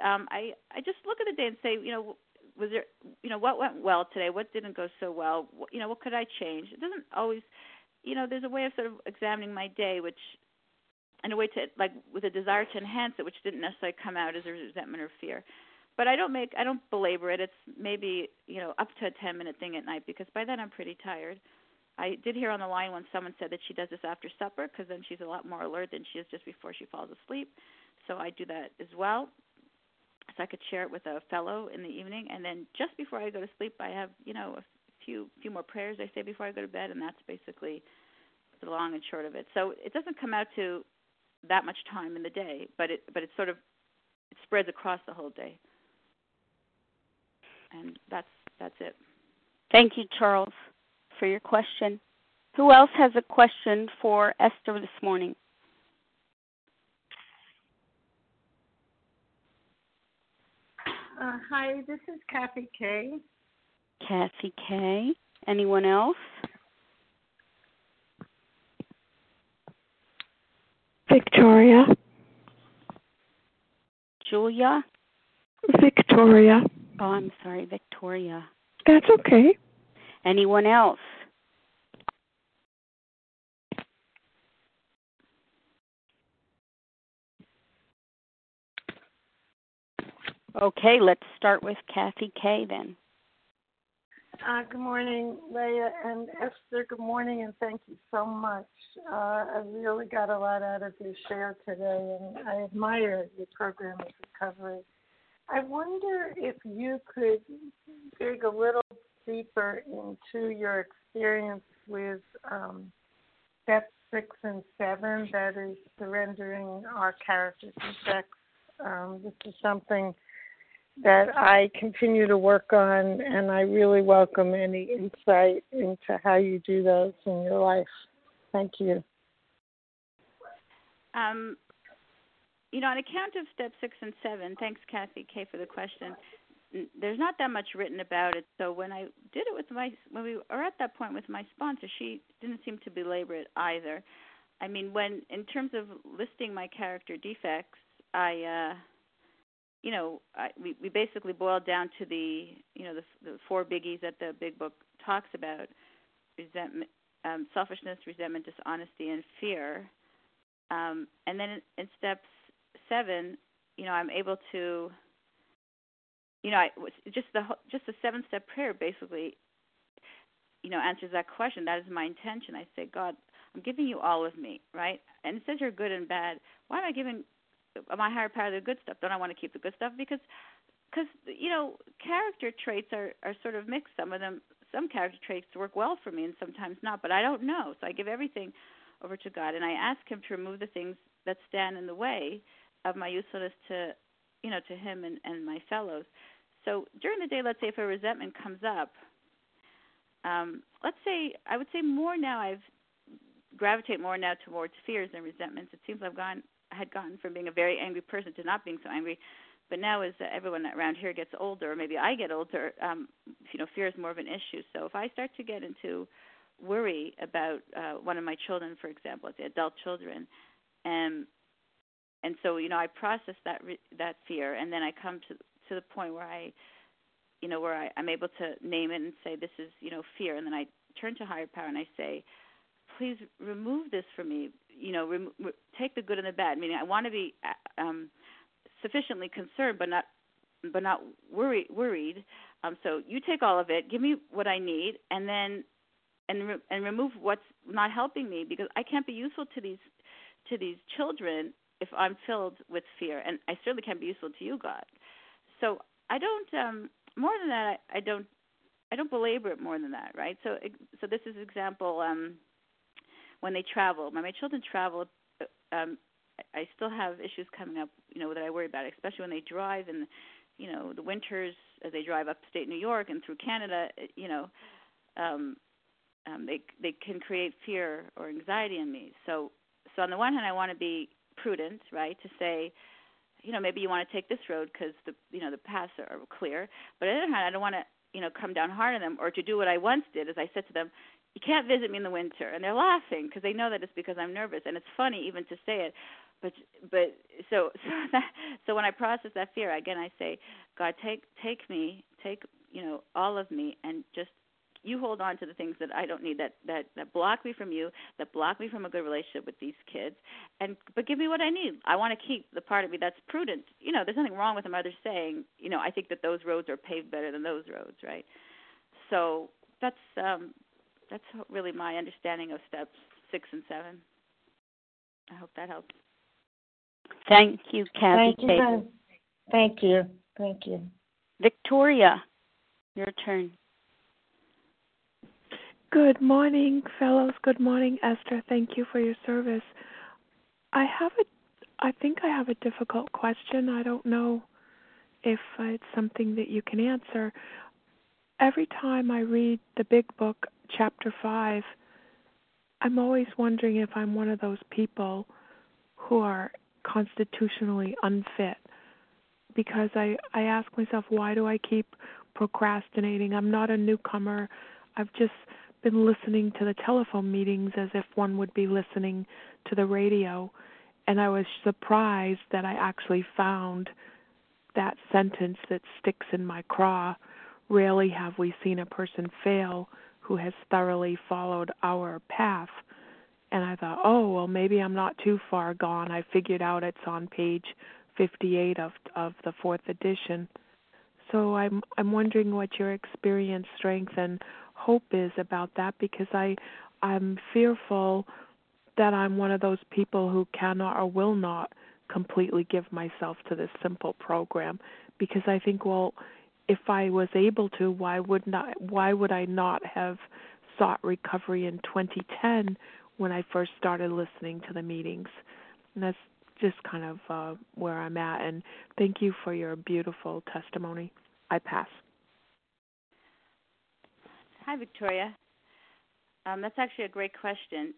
Um, I I just look at the day and say, you know, was there you know what went well today? What didn't go so well? What, you know what could i change? It doesn't always you know there's a way of sort of examining my day which in a way to like with a desire to enhance it which didn't necessarily come out as a resentment or fear. But i don't make i don't belabor it. It's maybe you know up to a ten minute thing at night because by then i'm pretty tired. I did hear on the line when someone said that she does this after supper because then she's a lot more alert than she is just before she falls asleep. So i do that as well so I could share it with a fellow in the evening, and then just before I go to sleep, I have you know a few few more prayers I say before I go to bed, and that's basically the long and short of it. So it doesn't come out to that much time in the day, but it but it sort of it spreads across the whole day, and that's that's it. Thank you, Charles, for your question. Who else has a question for Esther this morning? Uh, hi, this is Kathy K. Kathy K. Anyone else? Victoria. Julia? Victoria. Oh, I'm sorry, Victoria. That's okay. Anyone else? Okay, let's start with Kathy K then. Uh, good morning, Leah and Esther. Good morning, and thank you so much. Uh, I really got a lot out of your share today, and I admire your program of recovery. I wonder if you could dig a little deeper into your experience with um, step six and seven, that is surrendering our character defects. Um, this is something that I continue to work on, and I really welcome any insight into how you do those in your life. Thank you. Um, you know, on account of step six and seven, thanks, Kathy K, for the question. There's not that much written about it, so when I did it with my when we were at that point with my sponsor, she didn't seem to belabor it either. I mean, when in terms of listing my character defects, I uh you know, I, we we basically boiled down to the you know the, the four biggies that the big book talks about: resentment, um, selfishness, resentment, dishonesty, and fear. Um, and then in, in steps seven, you know, I'm able to, you know, I just the just the seven step prayer basically, you know, answers that question. That is my intention. I say, God, I'm giving you all of me, right? And it says you're good and bad. Why am I giving my higher power the good stuff? Don't I want to keep the good stuff? Because because you know character traits are are sort of mixed. Some of them, some character traits work well for me, and sometimes not. But I don't know, so I give everything over to God, and I ask Him to remove the things that stand in the way of my usefulness to, you know, to Him and and my fellows. So during the day, let's say if a resentment comes up, um, let's say I would say more now. I've gravitate more now towards fears than resentments. It seems I've gone had gotten from being a very angry person to not being so angry. But now, as everyone around here gets older, or maybe I get older, um, you know, fear is more of an issue. So if I start to get into worry about uh, one of my children, for example, the adult children, and and so you know, I process that re- that fear, and then I come to to the point where I, you know, where I, I'm able to name it and say this is you know fear, and then I turn to higher power and I say, please remove this from me. You know, rem- re- take the good and the bad. Meaning, I want to be uh, um, sufficiently concerned, but not but not worry, worried. Um, so you take all of it, give me what I need, and then and re- and remove what's not helping me because I can't be useful to these to these children if I'm filled with fear, and I certainly can't be useful to you, God. So I don't. Um, more than that, I, I don't. I don't belabor it more than that, right? So, so this is example. Um, when they travel. When my children travel, um, I still have issues coming up, you know, that I worry about, especially when they drive and, you know, the winters as they drive upstate New York and through Canada. You know, um, um, they they can create fear or anxiety in me. So, so on the one hand, I want to be prudent, right, to say, you know, maybe you want to take this road because the you know the paths are clear. But on the other hand, I don't want to you know come down hard on them or to do what I once did, as I said to them, you can't visit me in the winter and they're laughing because they know that it's because i'm nervous and it's funny even to say it but but so so that so when i process that fear again i say god take take me take you know all of me and just you hold on to the things that I don't need that that that block me from you, that block me from a good relationship with these kids, and but give me what I need. I want to keep the part of me that's prudent. You know, there's nothing wrong with a mother saying, you know, I think that those roads are paved better than those roads, right? So that's um that's really my understanding of steps six and seven. I hope that helps. Thank you, Kathy. Thank you. Thank you. Thank you. Victoria, your turn. Good morning, fellows. Good morning, Esther. Thank you for your service. I have a I think I have a difficult question. I don't know if it's something that you can answer. Every time I read the big book, chapter 5, I'm always wondering if I'm one of those people who are constitutionally unfit because I I ask myself why do I keep procrastinating? I'm not a newcomer. I've just been listening to the telephone meetings as if one would be listening to the radio and I was surprised that I actually found that sentence that sticks in my craw. Rarely have we seen a person fail who has thoroughly followed our path. And I thought, oh, well, maybe I'm not too far gone. I figured out it's on page 58 of of the fourth edition. So I'm I'm wondering what your experience, strength, and hope is about that because I I'm fearful that I'm one of those people who cannot or will not completely give myself to this simple program because I think well if I was able to why would not why would I not have sought recovery in 2010 when I first started listening to the meetings? And that's just kind of uh, where I'm at. And thank you for your beautiful testimony. I pass. Hi Victoria. Um, that's actually a great question.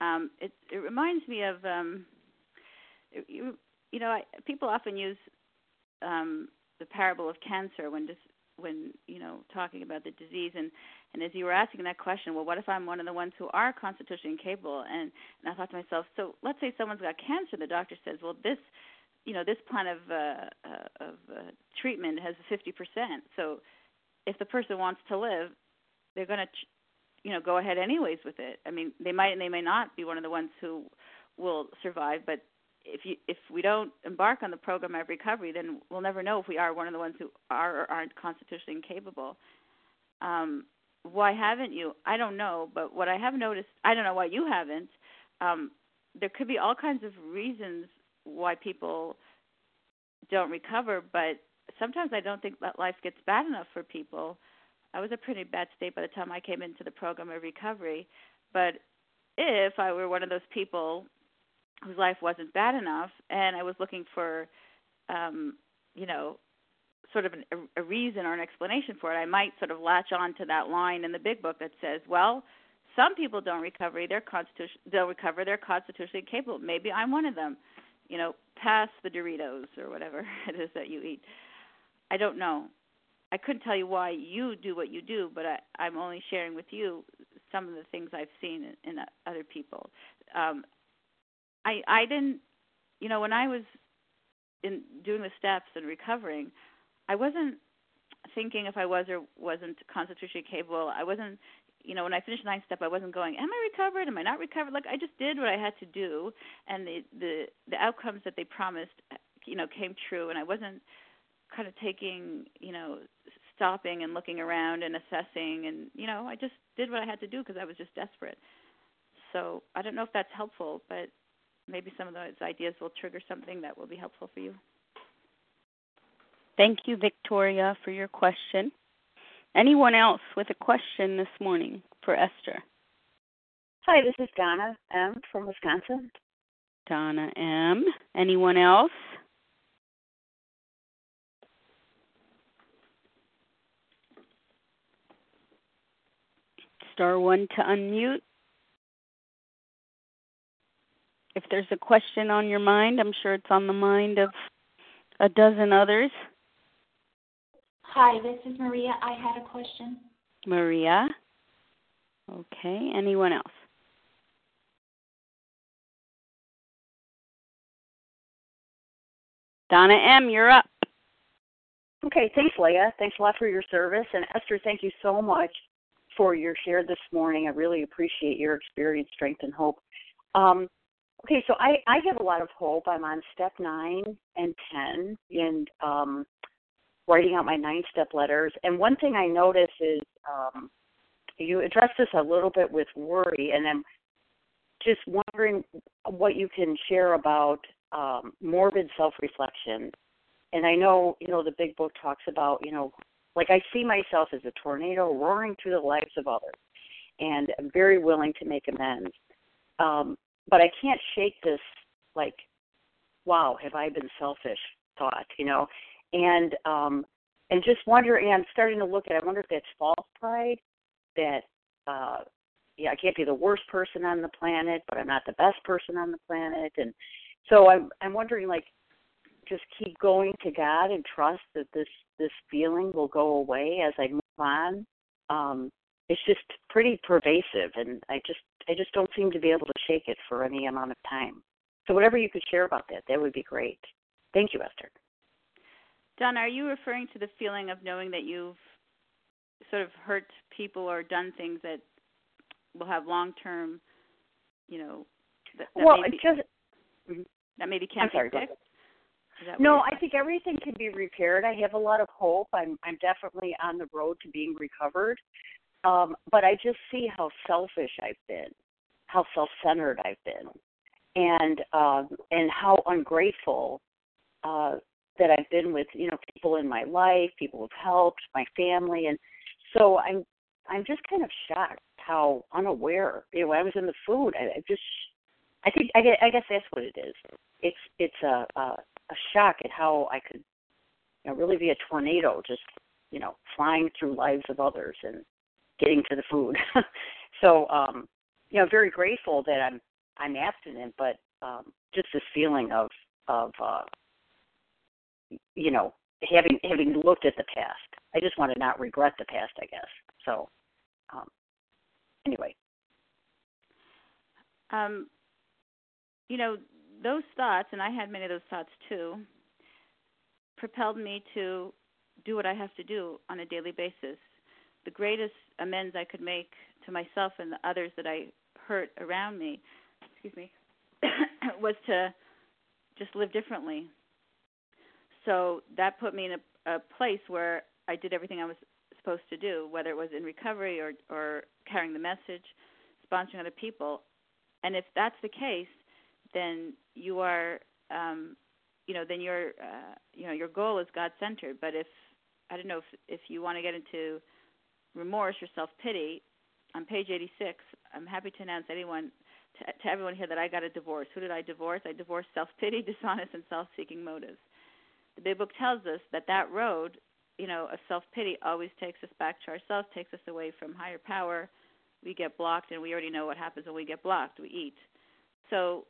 Um, it it reminds me of um, you, you know I, people often use um, the parable of cancer when just when you know talking about the disease. And and as you were asking that question well what if i'm one of the ones who are constitutionally incapable? And and i thought to myself so let's say someone's got cancer the doctor says well this you know this plan of uh, uh of uh, treatment has 50% so if the person wants to live they're going to you know go ahead anyways with it. I mean they might and they may not be one of the ones who will survive but if you if we don't embark on the program of recovery then we'll never know if we are one of the ones who are or aren't constitutionally incapable um why haven't you i don't know but what i have noticed i don't know why you haven't um there could be all kinds of reasons why people don't recover but sometimes i don't think that life gets bad enough for people I was a pretty bad state by the time I came into the program of recovery. But if I were one of those people whose life wasn't bad enough and I was looking for, um, you know, sort of an, a, reason or an explanation for it, I might sort of latch on to that line in the big book that says, well, some people don't recover, they're constitution, they'll recover, they're constitutionally capable. Maybe I'm one of them. You know, pass the Doritos or whatever it is that you eat. I don't know. I couldn't tell you why you do what you do, but I, I'm only sharing with you some of the things I've seen in, in other people. Um, I I didn't, you know, when I was in doing the steps and recovering, I wasn't thinking if I was or wasn't constitutionally capable. I wasn't, you know, when I finished ninth step, I wasn't going, am I recovered? Am I not recovered? Like I just did what I had to do, and the the the outcomes that they promised, you know, came true, and I wasn't kind of taking, you know, stopping and looking around and assessing and you know i just did what i had to do because i was just desperate so i don't know if that's helpful but maybe some of those ideas will trigger something that will be helpful for you. Thank you victoria for your question. Anyone else with a question this morning for esther? Hi this is donna m. from wisconsin. Donna m. Anyone else? Star one to unmute. If there's a question on your mind, I'm sure it's on the mind of a dozen others. Hi, this is Maria. I had a question. Maria. Okay, anyone else? Donna M., you're up. Okay, thanks, Leah. Thanks a lot for your service. And Esther, thank you so much for your share this morning. I really appreciate your experience, strength, and hope. Um, okay, so I, I have a lot of hope. I'm on step nine and 10 in um, writing out my nine step letters. And one thing I notice is um, you address this a little bit with worry, and I'm just wondering what you can share about um, morbid self reflection. And I know, you know, the big book talks about, you know, like I see myself as a tornado roaring through the lives of others, and I'm very willing to make amends. Um, but I can't shake this like, wow, have I been selfish thought, you know, and um, and just wondering. I'm starting to look at. I wonder if that's false pride, that uh, yeah, I can't be the worst person on the planet, but I'm not the best person on the planet, and so I'm I'm wondering like just keep going to God and trust that this this feeling will go away as I move on. Um, it's just pretty pervasive, and I just I just don't seem to be able to shake it for any amount of time. So whatever you could share about that, that would be great. Thank you, Esther. Donna, are you referring to the feeling of knowing that you've sort of hurt people or done things that will have long term, you know, that, that well, maybe, just mm-hmm. that maybe can't I'm sorry, be fixed? No, I think everything can be repaired. I have a lot of hope. I'm I'm definitely on the road to being recovered. Um, but I just see how selfish I've been, how self-centered I've been, and um, and how ungrateful uh, that I've been with you know people in my life, people who've helped, my family, and so I'm I'm just kind of shocked how unaware. You know, when I was in the food, I, I just I think I, I guess that's what it is. It's it's a, a a shock at how I could you know, really be a tornado, just you know flying through lives of others and getting to the food. so um, you know, very grateful that I'm I'm abstinent, but um, just this feeling of of uh, you know having having looked at the past. I just want to not regret the past, I guess. So um, anyway. Um, you know, those thoughts, and I had many of those thoughts too, propelled me to do what I have to do on a daily basis. The greatest amends I could make to myself and the others that I hurt around me, excuse me, was to just live differently. So that put me in a, a place where I did everything I was supposed to do, whether it was in recovery or or carrying the message, sponsoring other people. And if that's the case, then you are um you know, then your uh you know, your goal is God centered. But if I don't know if if you want to get into remorse or self pity, on page 86, I'm happy to announce anyone to, to everyone here that I got a divorce. Who did I divorce? I divorced self pity, dishonest, and self seeking motives. The big book tells us that that road you know, a self pity always takes us back to ourselves, takes us away from higher power. We get blocked, and we already know what happens when we get blocked. We eat. So,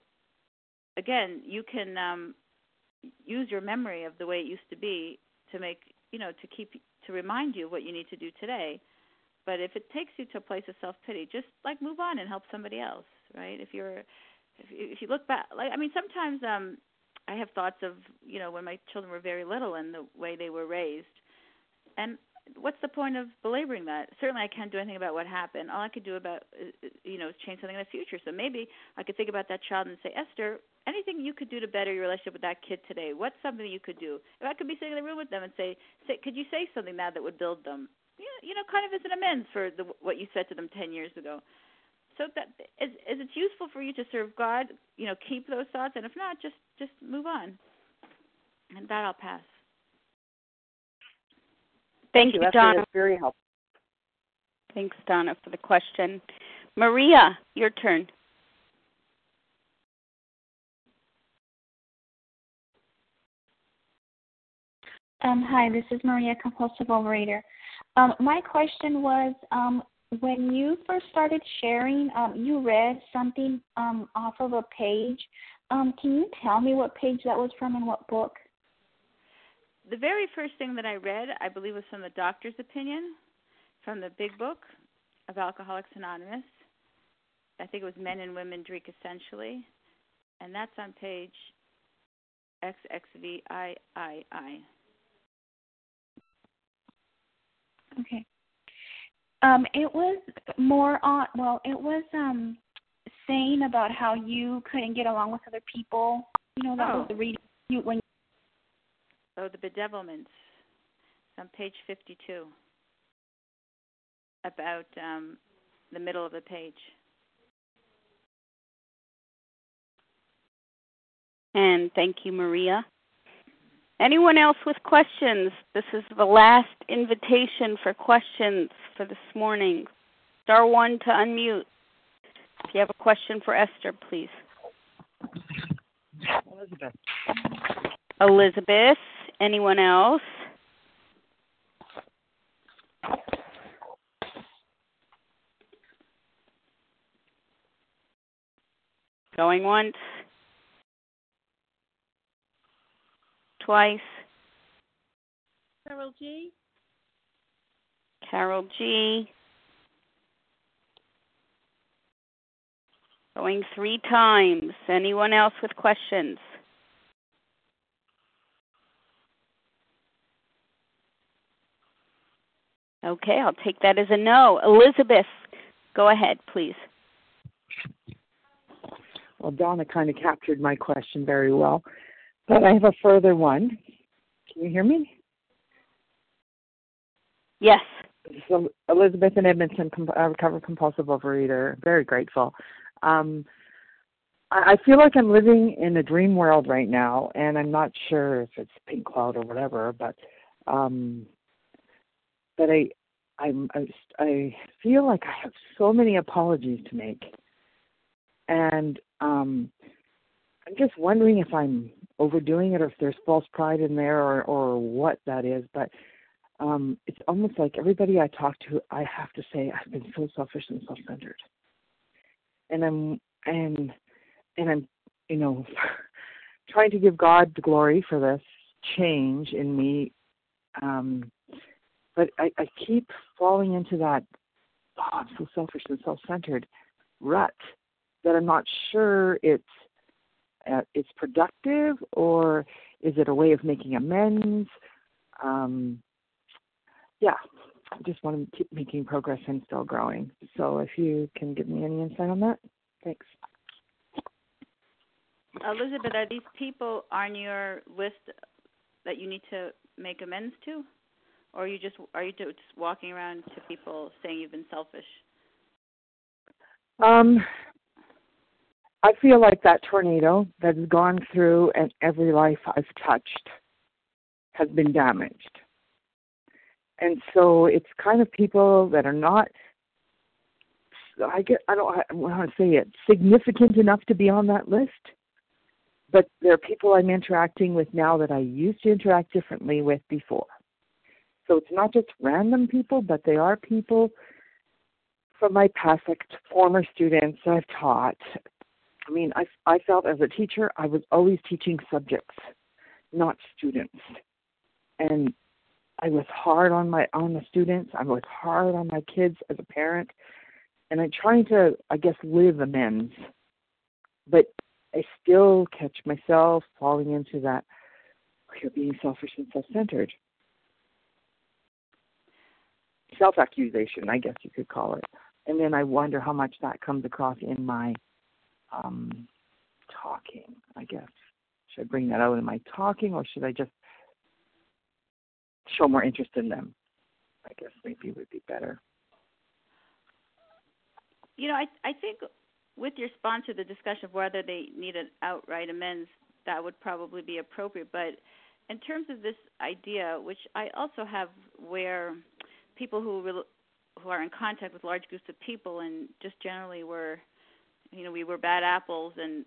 again, you can um, use your memory of the way it used to be to make, you know, to keep to remind you what you need to do today. But if it takes you to a place of self pity, just like move on and help somebody else, right? If you're, if you, if you look back, like I mean, sometimes um, I have thoughts of, you know, when my children were very little and the way they were raised and what's the point of belaboring that? Certainly, I can't do anything about what happened. All I could do about, uh, you know, is change something in the future. So maybe I could think about that child and say, Esther, anything you could do to better your relationship with that kid today? What's something you could do? If I could be sitting in the room with them and say, say, could you say something now that would build them? You know, you know, kind of as an amends for the, what you said to them ten years ago. So that is, is it's useful for you to serve God. You know, keep those thoughts, and if not, just just move on. And that I'll pass. Thank, you, Donna. That's very helpful. Thanks, Donna, for the question. Maria, your turn. Um, hi, this is Maria, compulsive overeater. Um, my question was um, when you first started sharing, um, you read something um, off of a page. Um, can you tell me what page that was from and what book? the very first thing that I read, I believe, was from the doctor's opinion, from the big book of Alcoholics Anonymous. I think it was Men and Women Drink Essentially, and that's on page XXVIII. Okay. Um, it was more on. Well, it was um saying about how you couldn't get along with other people. You know, that oh. was the reading you when Oh, the bedevilments. It's on page 52. About um, the middle of the page. And thank you, Maria. Anyone else with questions? This is the last invitation for questions for this morning. Star one to unmute. If you have a question for Esther, please. Elizabeth. Elizabeth. Anyone else? Going once. Twice. Carol G. Carol G. Going three times. Anyone else with questions? Okay, I'll take that as a no. Elizabeth, go ahead, please. Well, Donna kind of captured my question very well. But I have a further one. Can you hear me? Yes. So Elizabeth in Edmonton, uh, recovered compulsive overeater. Very grateful. Um, I feel like I'm living in a dream world right now, and I'm not sure if it's pink cloud or whatever, but um, but I I'm I, I feel like I have so many apologies to make, and um, I'm just wondering if I'm overdoing it or if there's false pride in there or or what that is. But um, it's almost like everybody I talk to, I have to say I've been so selfish and self-centered, and I'm and and I'm you know trying to give God the glory for this change in me. Um, but I, I keep falling into that oh I'm so selfish and self-centered rut that I'm not sure it's it's productive or is it a way of making amends? Um, yeah, I just want to keep making progress and still growing. So if you can give me any insight on that, thanks. Elizabeth, are these people on your list that you need to make amends to, or are you just are you just walking around to people saying you've been selfish? Um, I feel like that tornado that's gone through and every life I've touched has been damaged. And so it's kind of people that are not I get I don't want to say it significant enough to be on that list, but there are people I'm interacting with now that I used to interact differently with before. So it's not just random people, but they are people from my past, like former students I've taught, I mean, I, I felt as a teacher, I was always teaching subjects, not students. And I was hard on my on the students. I was hard on my kids as a parent, and I'm trying to, I guess, live amends. But I still catch myself falling into that. Oh, you're being selfish and self-centered. Self-accusation, I guess you could call it. And then I wonder how much that comes across in my um, talking, I guess. Should I bring that out in my talking or should I just show more interest in them? I guess maybe would be better. You know, I I think with your sponsor, the discussion of whether they need an outright amends, that would probably be appropriate. But in terms of this idea, which I also have, where people who who are in contact with large groups of people and just generally were you know we were bad apples and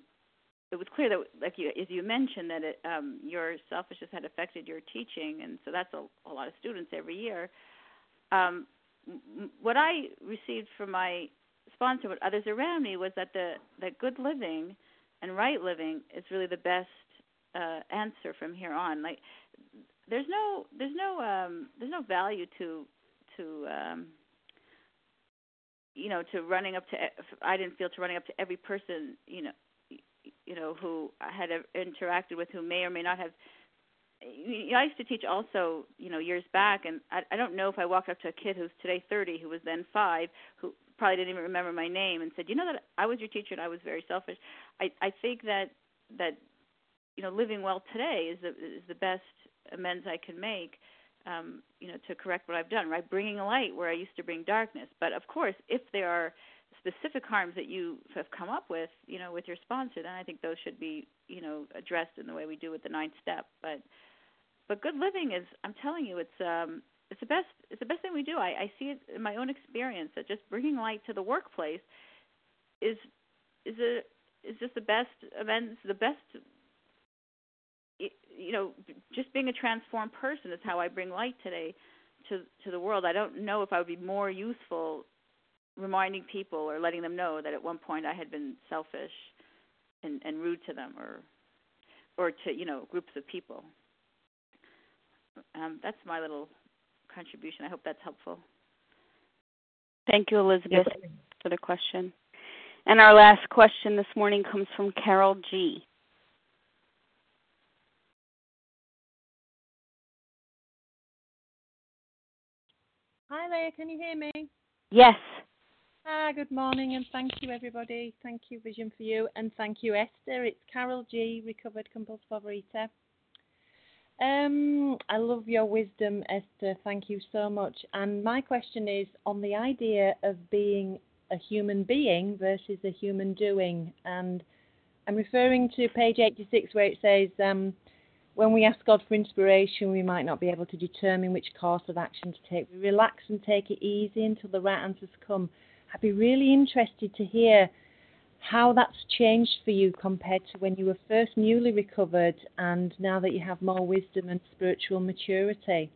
it was clear that like you as you mentioned that it, um your selfishness had affected your teaching and so that's a, a lot of students every year. Um what i received from my sponsor what others around me was that the that good living and right living is really the best uh answer from here on. Like there's no there's no um there's no value to to um you know to running up to I didn't feel to running up to every person you know you know who I had interacted with who may or may not have you know, I used to teach also, you know, years back, and I, I don't know if I walked up to a kid who's today 30, who was then five, who probably didn't even remember my name, and said, "You know that I was your teacher and I was very selfish." I I think that that you know, living well today is the is the best amends I can make um, you know, to correct what I've done, right? Bringing light where I used to bring darkness. But of course, if there are specific harms that you have come up with, you know, with your sponsor, then I think those should be, you know, addressed in the way we do with the ninth step. But but good living is, I'm telling you, it's um, it's the best. It's the best thing we do. I, I see it in my own experience that just bringing light to the workplace is is a is just the best amends, the best you know, just being a transformed person is how I bring light today to to the world. I don't know if I would be more useful reminding people or letting them know that at one point I had been selfish and, and rude to them or or to you know groups of people. Um, that's my little contribution. I hope that's helpful. Thank you, Elizabeth, yes. for the question. And our last question this morning comes from Carol G. Hi, Leah. Can you hear me? Yes. Ah, good morning, and thank you, everybody. Thank you, Vision for You, and thank you, Esther. It's Carol G, recovered compulsive overeater. Um, I love your wisdom, Esther. Thank you so much. And my question is on the idea of being a human being versus a human doing. And I'm referring to page 86 where it says, um, when we ask God for inspiration, we might not be able to determine which course of action to take. We relax and take it easy until the right answers come. I'd be really interested to hear how that's changed for you compared to when you were first newly recovered and now that you have more wisdom and spiritual maturity.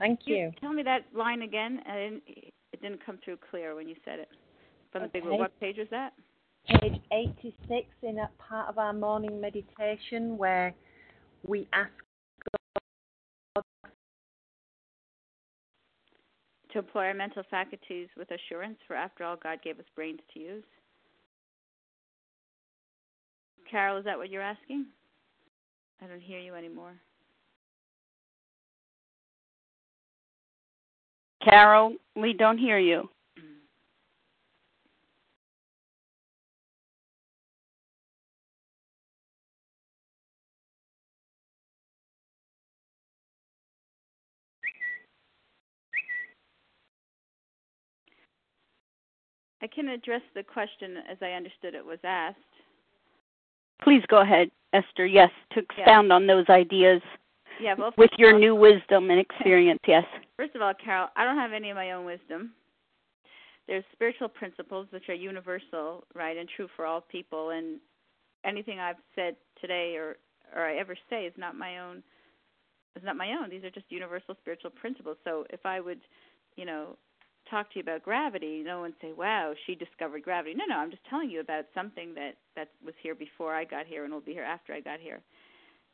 Thank you. you tell me that line again. I didn't, it didn't come through clear when you said it. From okay. the big what page was that? Page 86 in a part of our morning meditation where we ask God to employ our mental faculties with assurance, for after all, God gave us brains to use. Carol, is that what you're asking? I don't hear you anymore. Carol, we don't hear you. I can address the question as I understood it was asked. Please go ahead, Esther. Yes, to expound yeah. on those ideas. Yeah, well, with your new wisdom and experience, yes. First of all, Carol, I don't have any of my own wisdom. There's spiritual principles which are universal, right, and true for all people. And anything I've said today or or I ever say is not my own. Is not my own. These are just universal spiritual principles. So if I would, you know, talk to you about gravity, no one say, "Wow, she discovered gravity." No, no, I'm just telling you about something that that was here before I got here and will be here after I got here.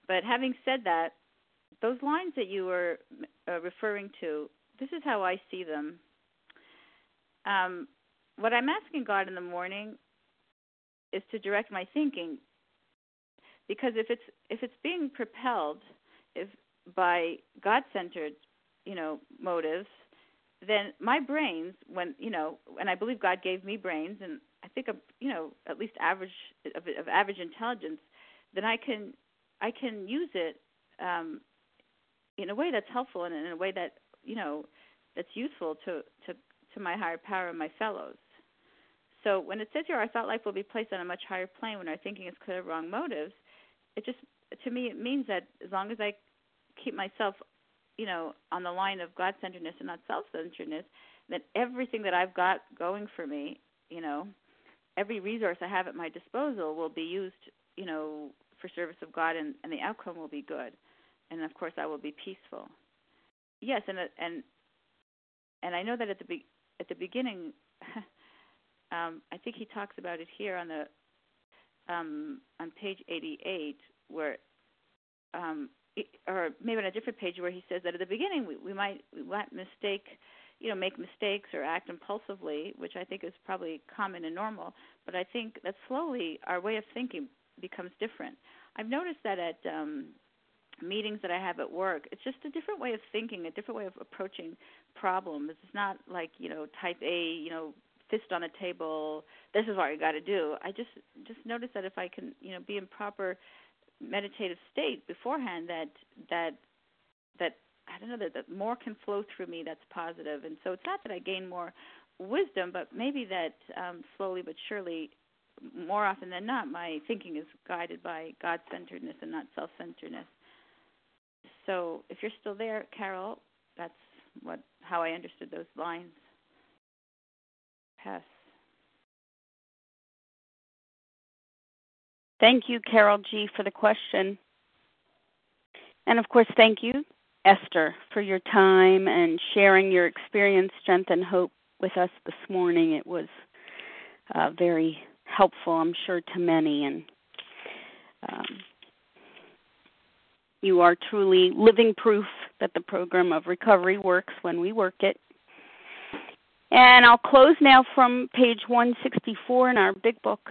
But having said that, those lines that you were uh, referring to, this is how I see them. Um, what I'm asking God in the morning is to direct my thinking, because if it's if it's being propelled if by God-centered, you know, motives then my brains when you know and i believe god gave me brains and i think i'm you know at least average of, of average intelligence then i can i can use it um in a way that's helpful and in a way that you know that's useful to to to my higher power and my fellows. So when it says here our thought life will be placed on a much higher plane when our thinking is clear of wrong motives it just to me it means that as long as i keep myself you know, on the line of God centeredness and not self centeredness, then everything that I've got going for me, you know, every resource I have at my disposal will be used, you know, for service of God, and, and the outcome will be good, and of course I will be peaceful. Yes, and and and I know that at the be- at the beginning, um, I think he talks about it here on the um, on page 88, where um, or maybe on a different page where he says that at the beginning we, we might we might mistake you know make mistakes or act impulsively which i think is probably common and normal. But i think that slowly our way of thinking becomes different. I've noticed that at um meetings that i have at work it's just a different way of thinking a different way of approaching problems. It's not like you know type a you know fist on a table this is what you got to do. I just just notice that if i can you know be in proper meditative state beforehand that that that I don't know that, that more can flow through me that's positive and so it's not that I gain more wisdom but maybe that um slowly but surely more often than not my thinking is guided by God centeredness and not self centeredness. So if you're still there, Carol, that's what how I understood those lines. Pass. Thank you, Carol G, for the question. And of course, thank you, Esther, for your time and sharing your experience, strength, and hope with us this morning. It was uh, very helpful, I'm sure, to many. And um, you are truly living proof that the program of recovery works when we work it. And I'll close now from page 164 in our big book,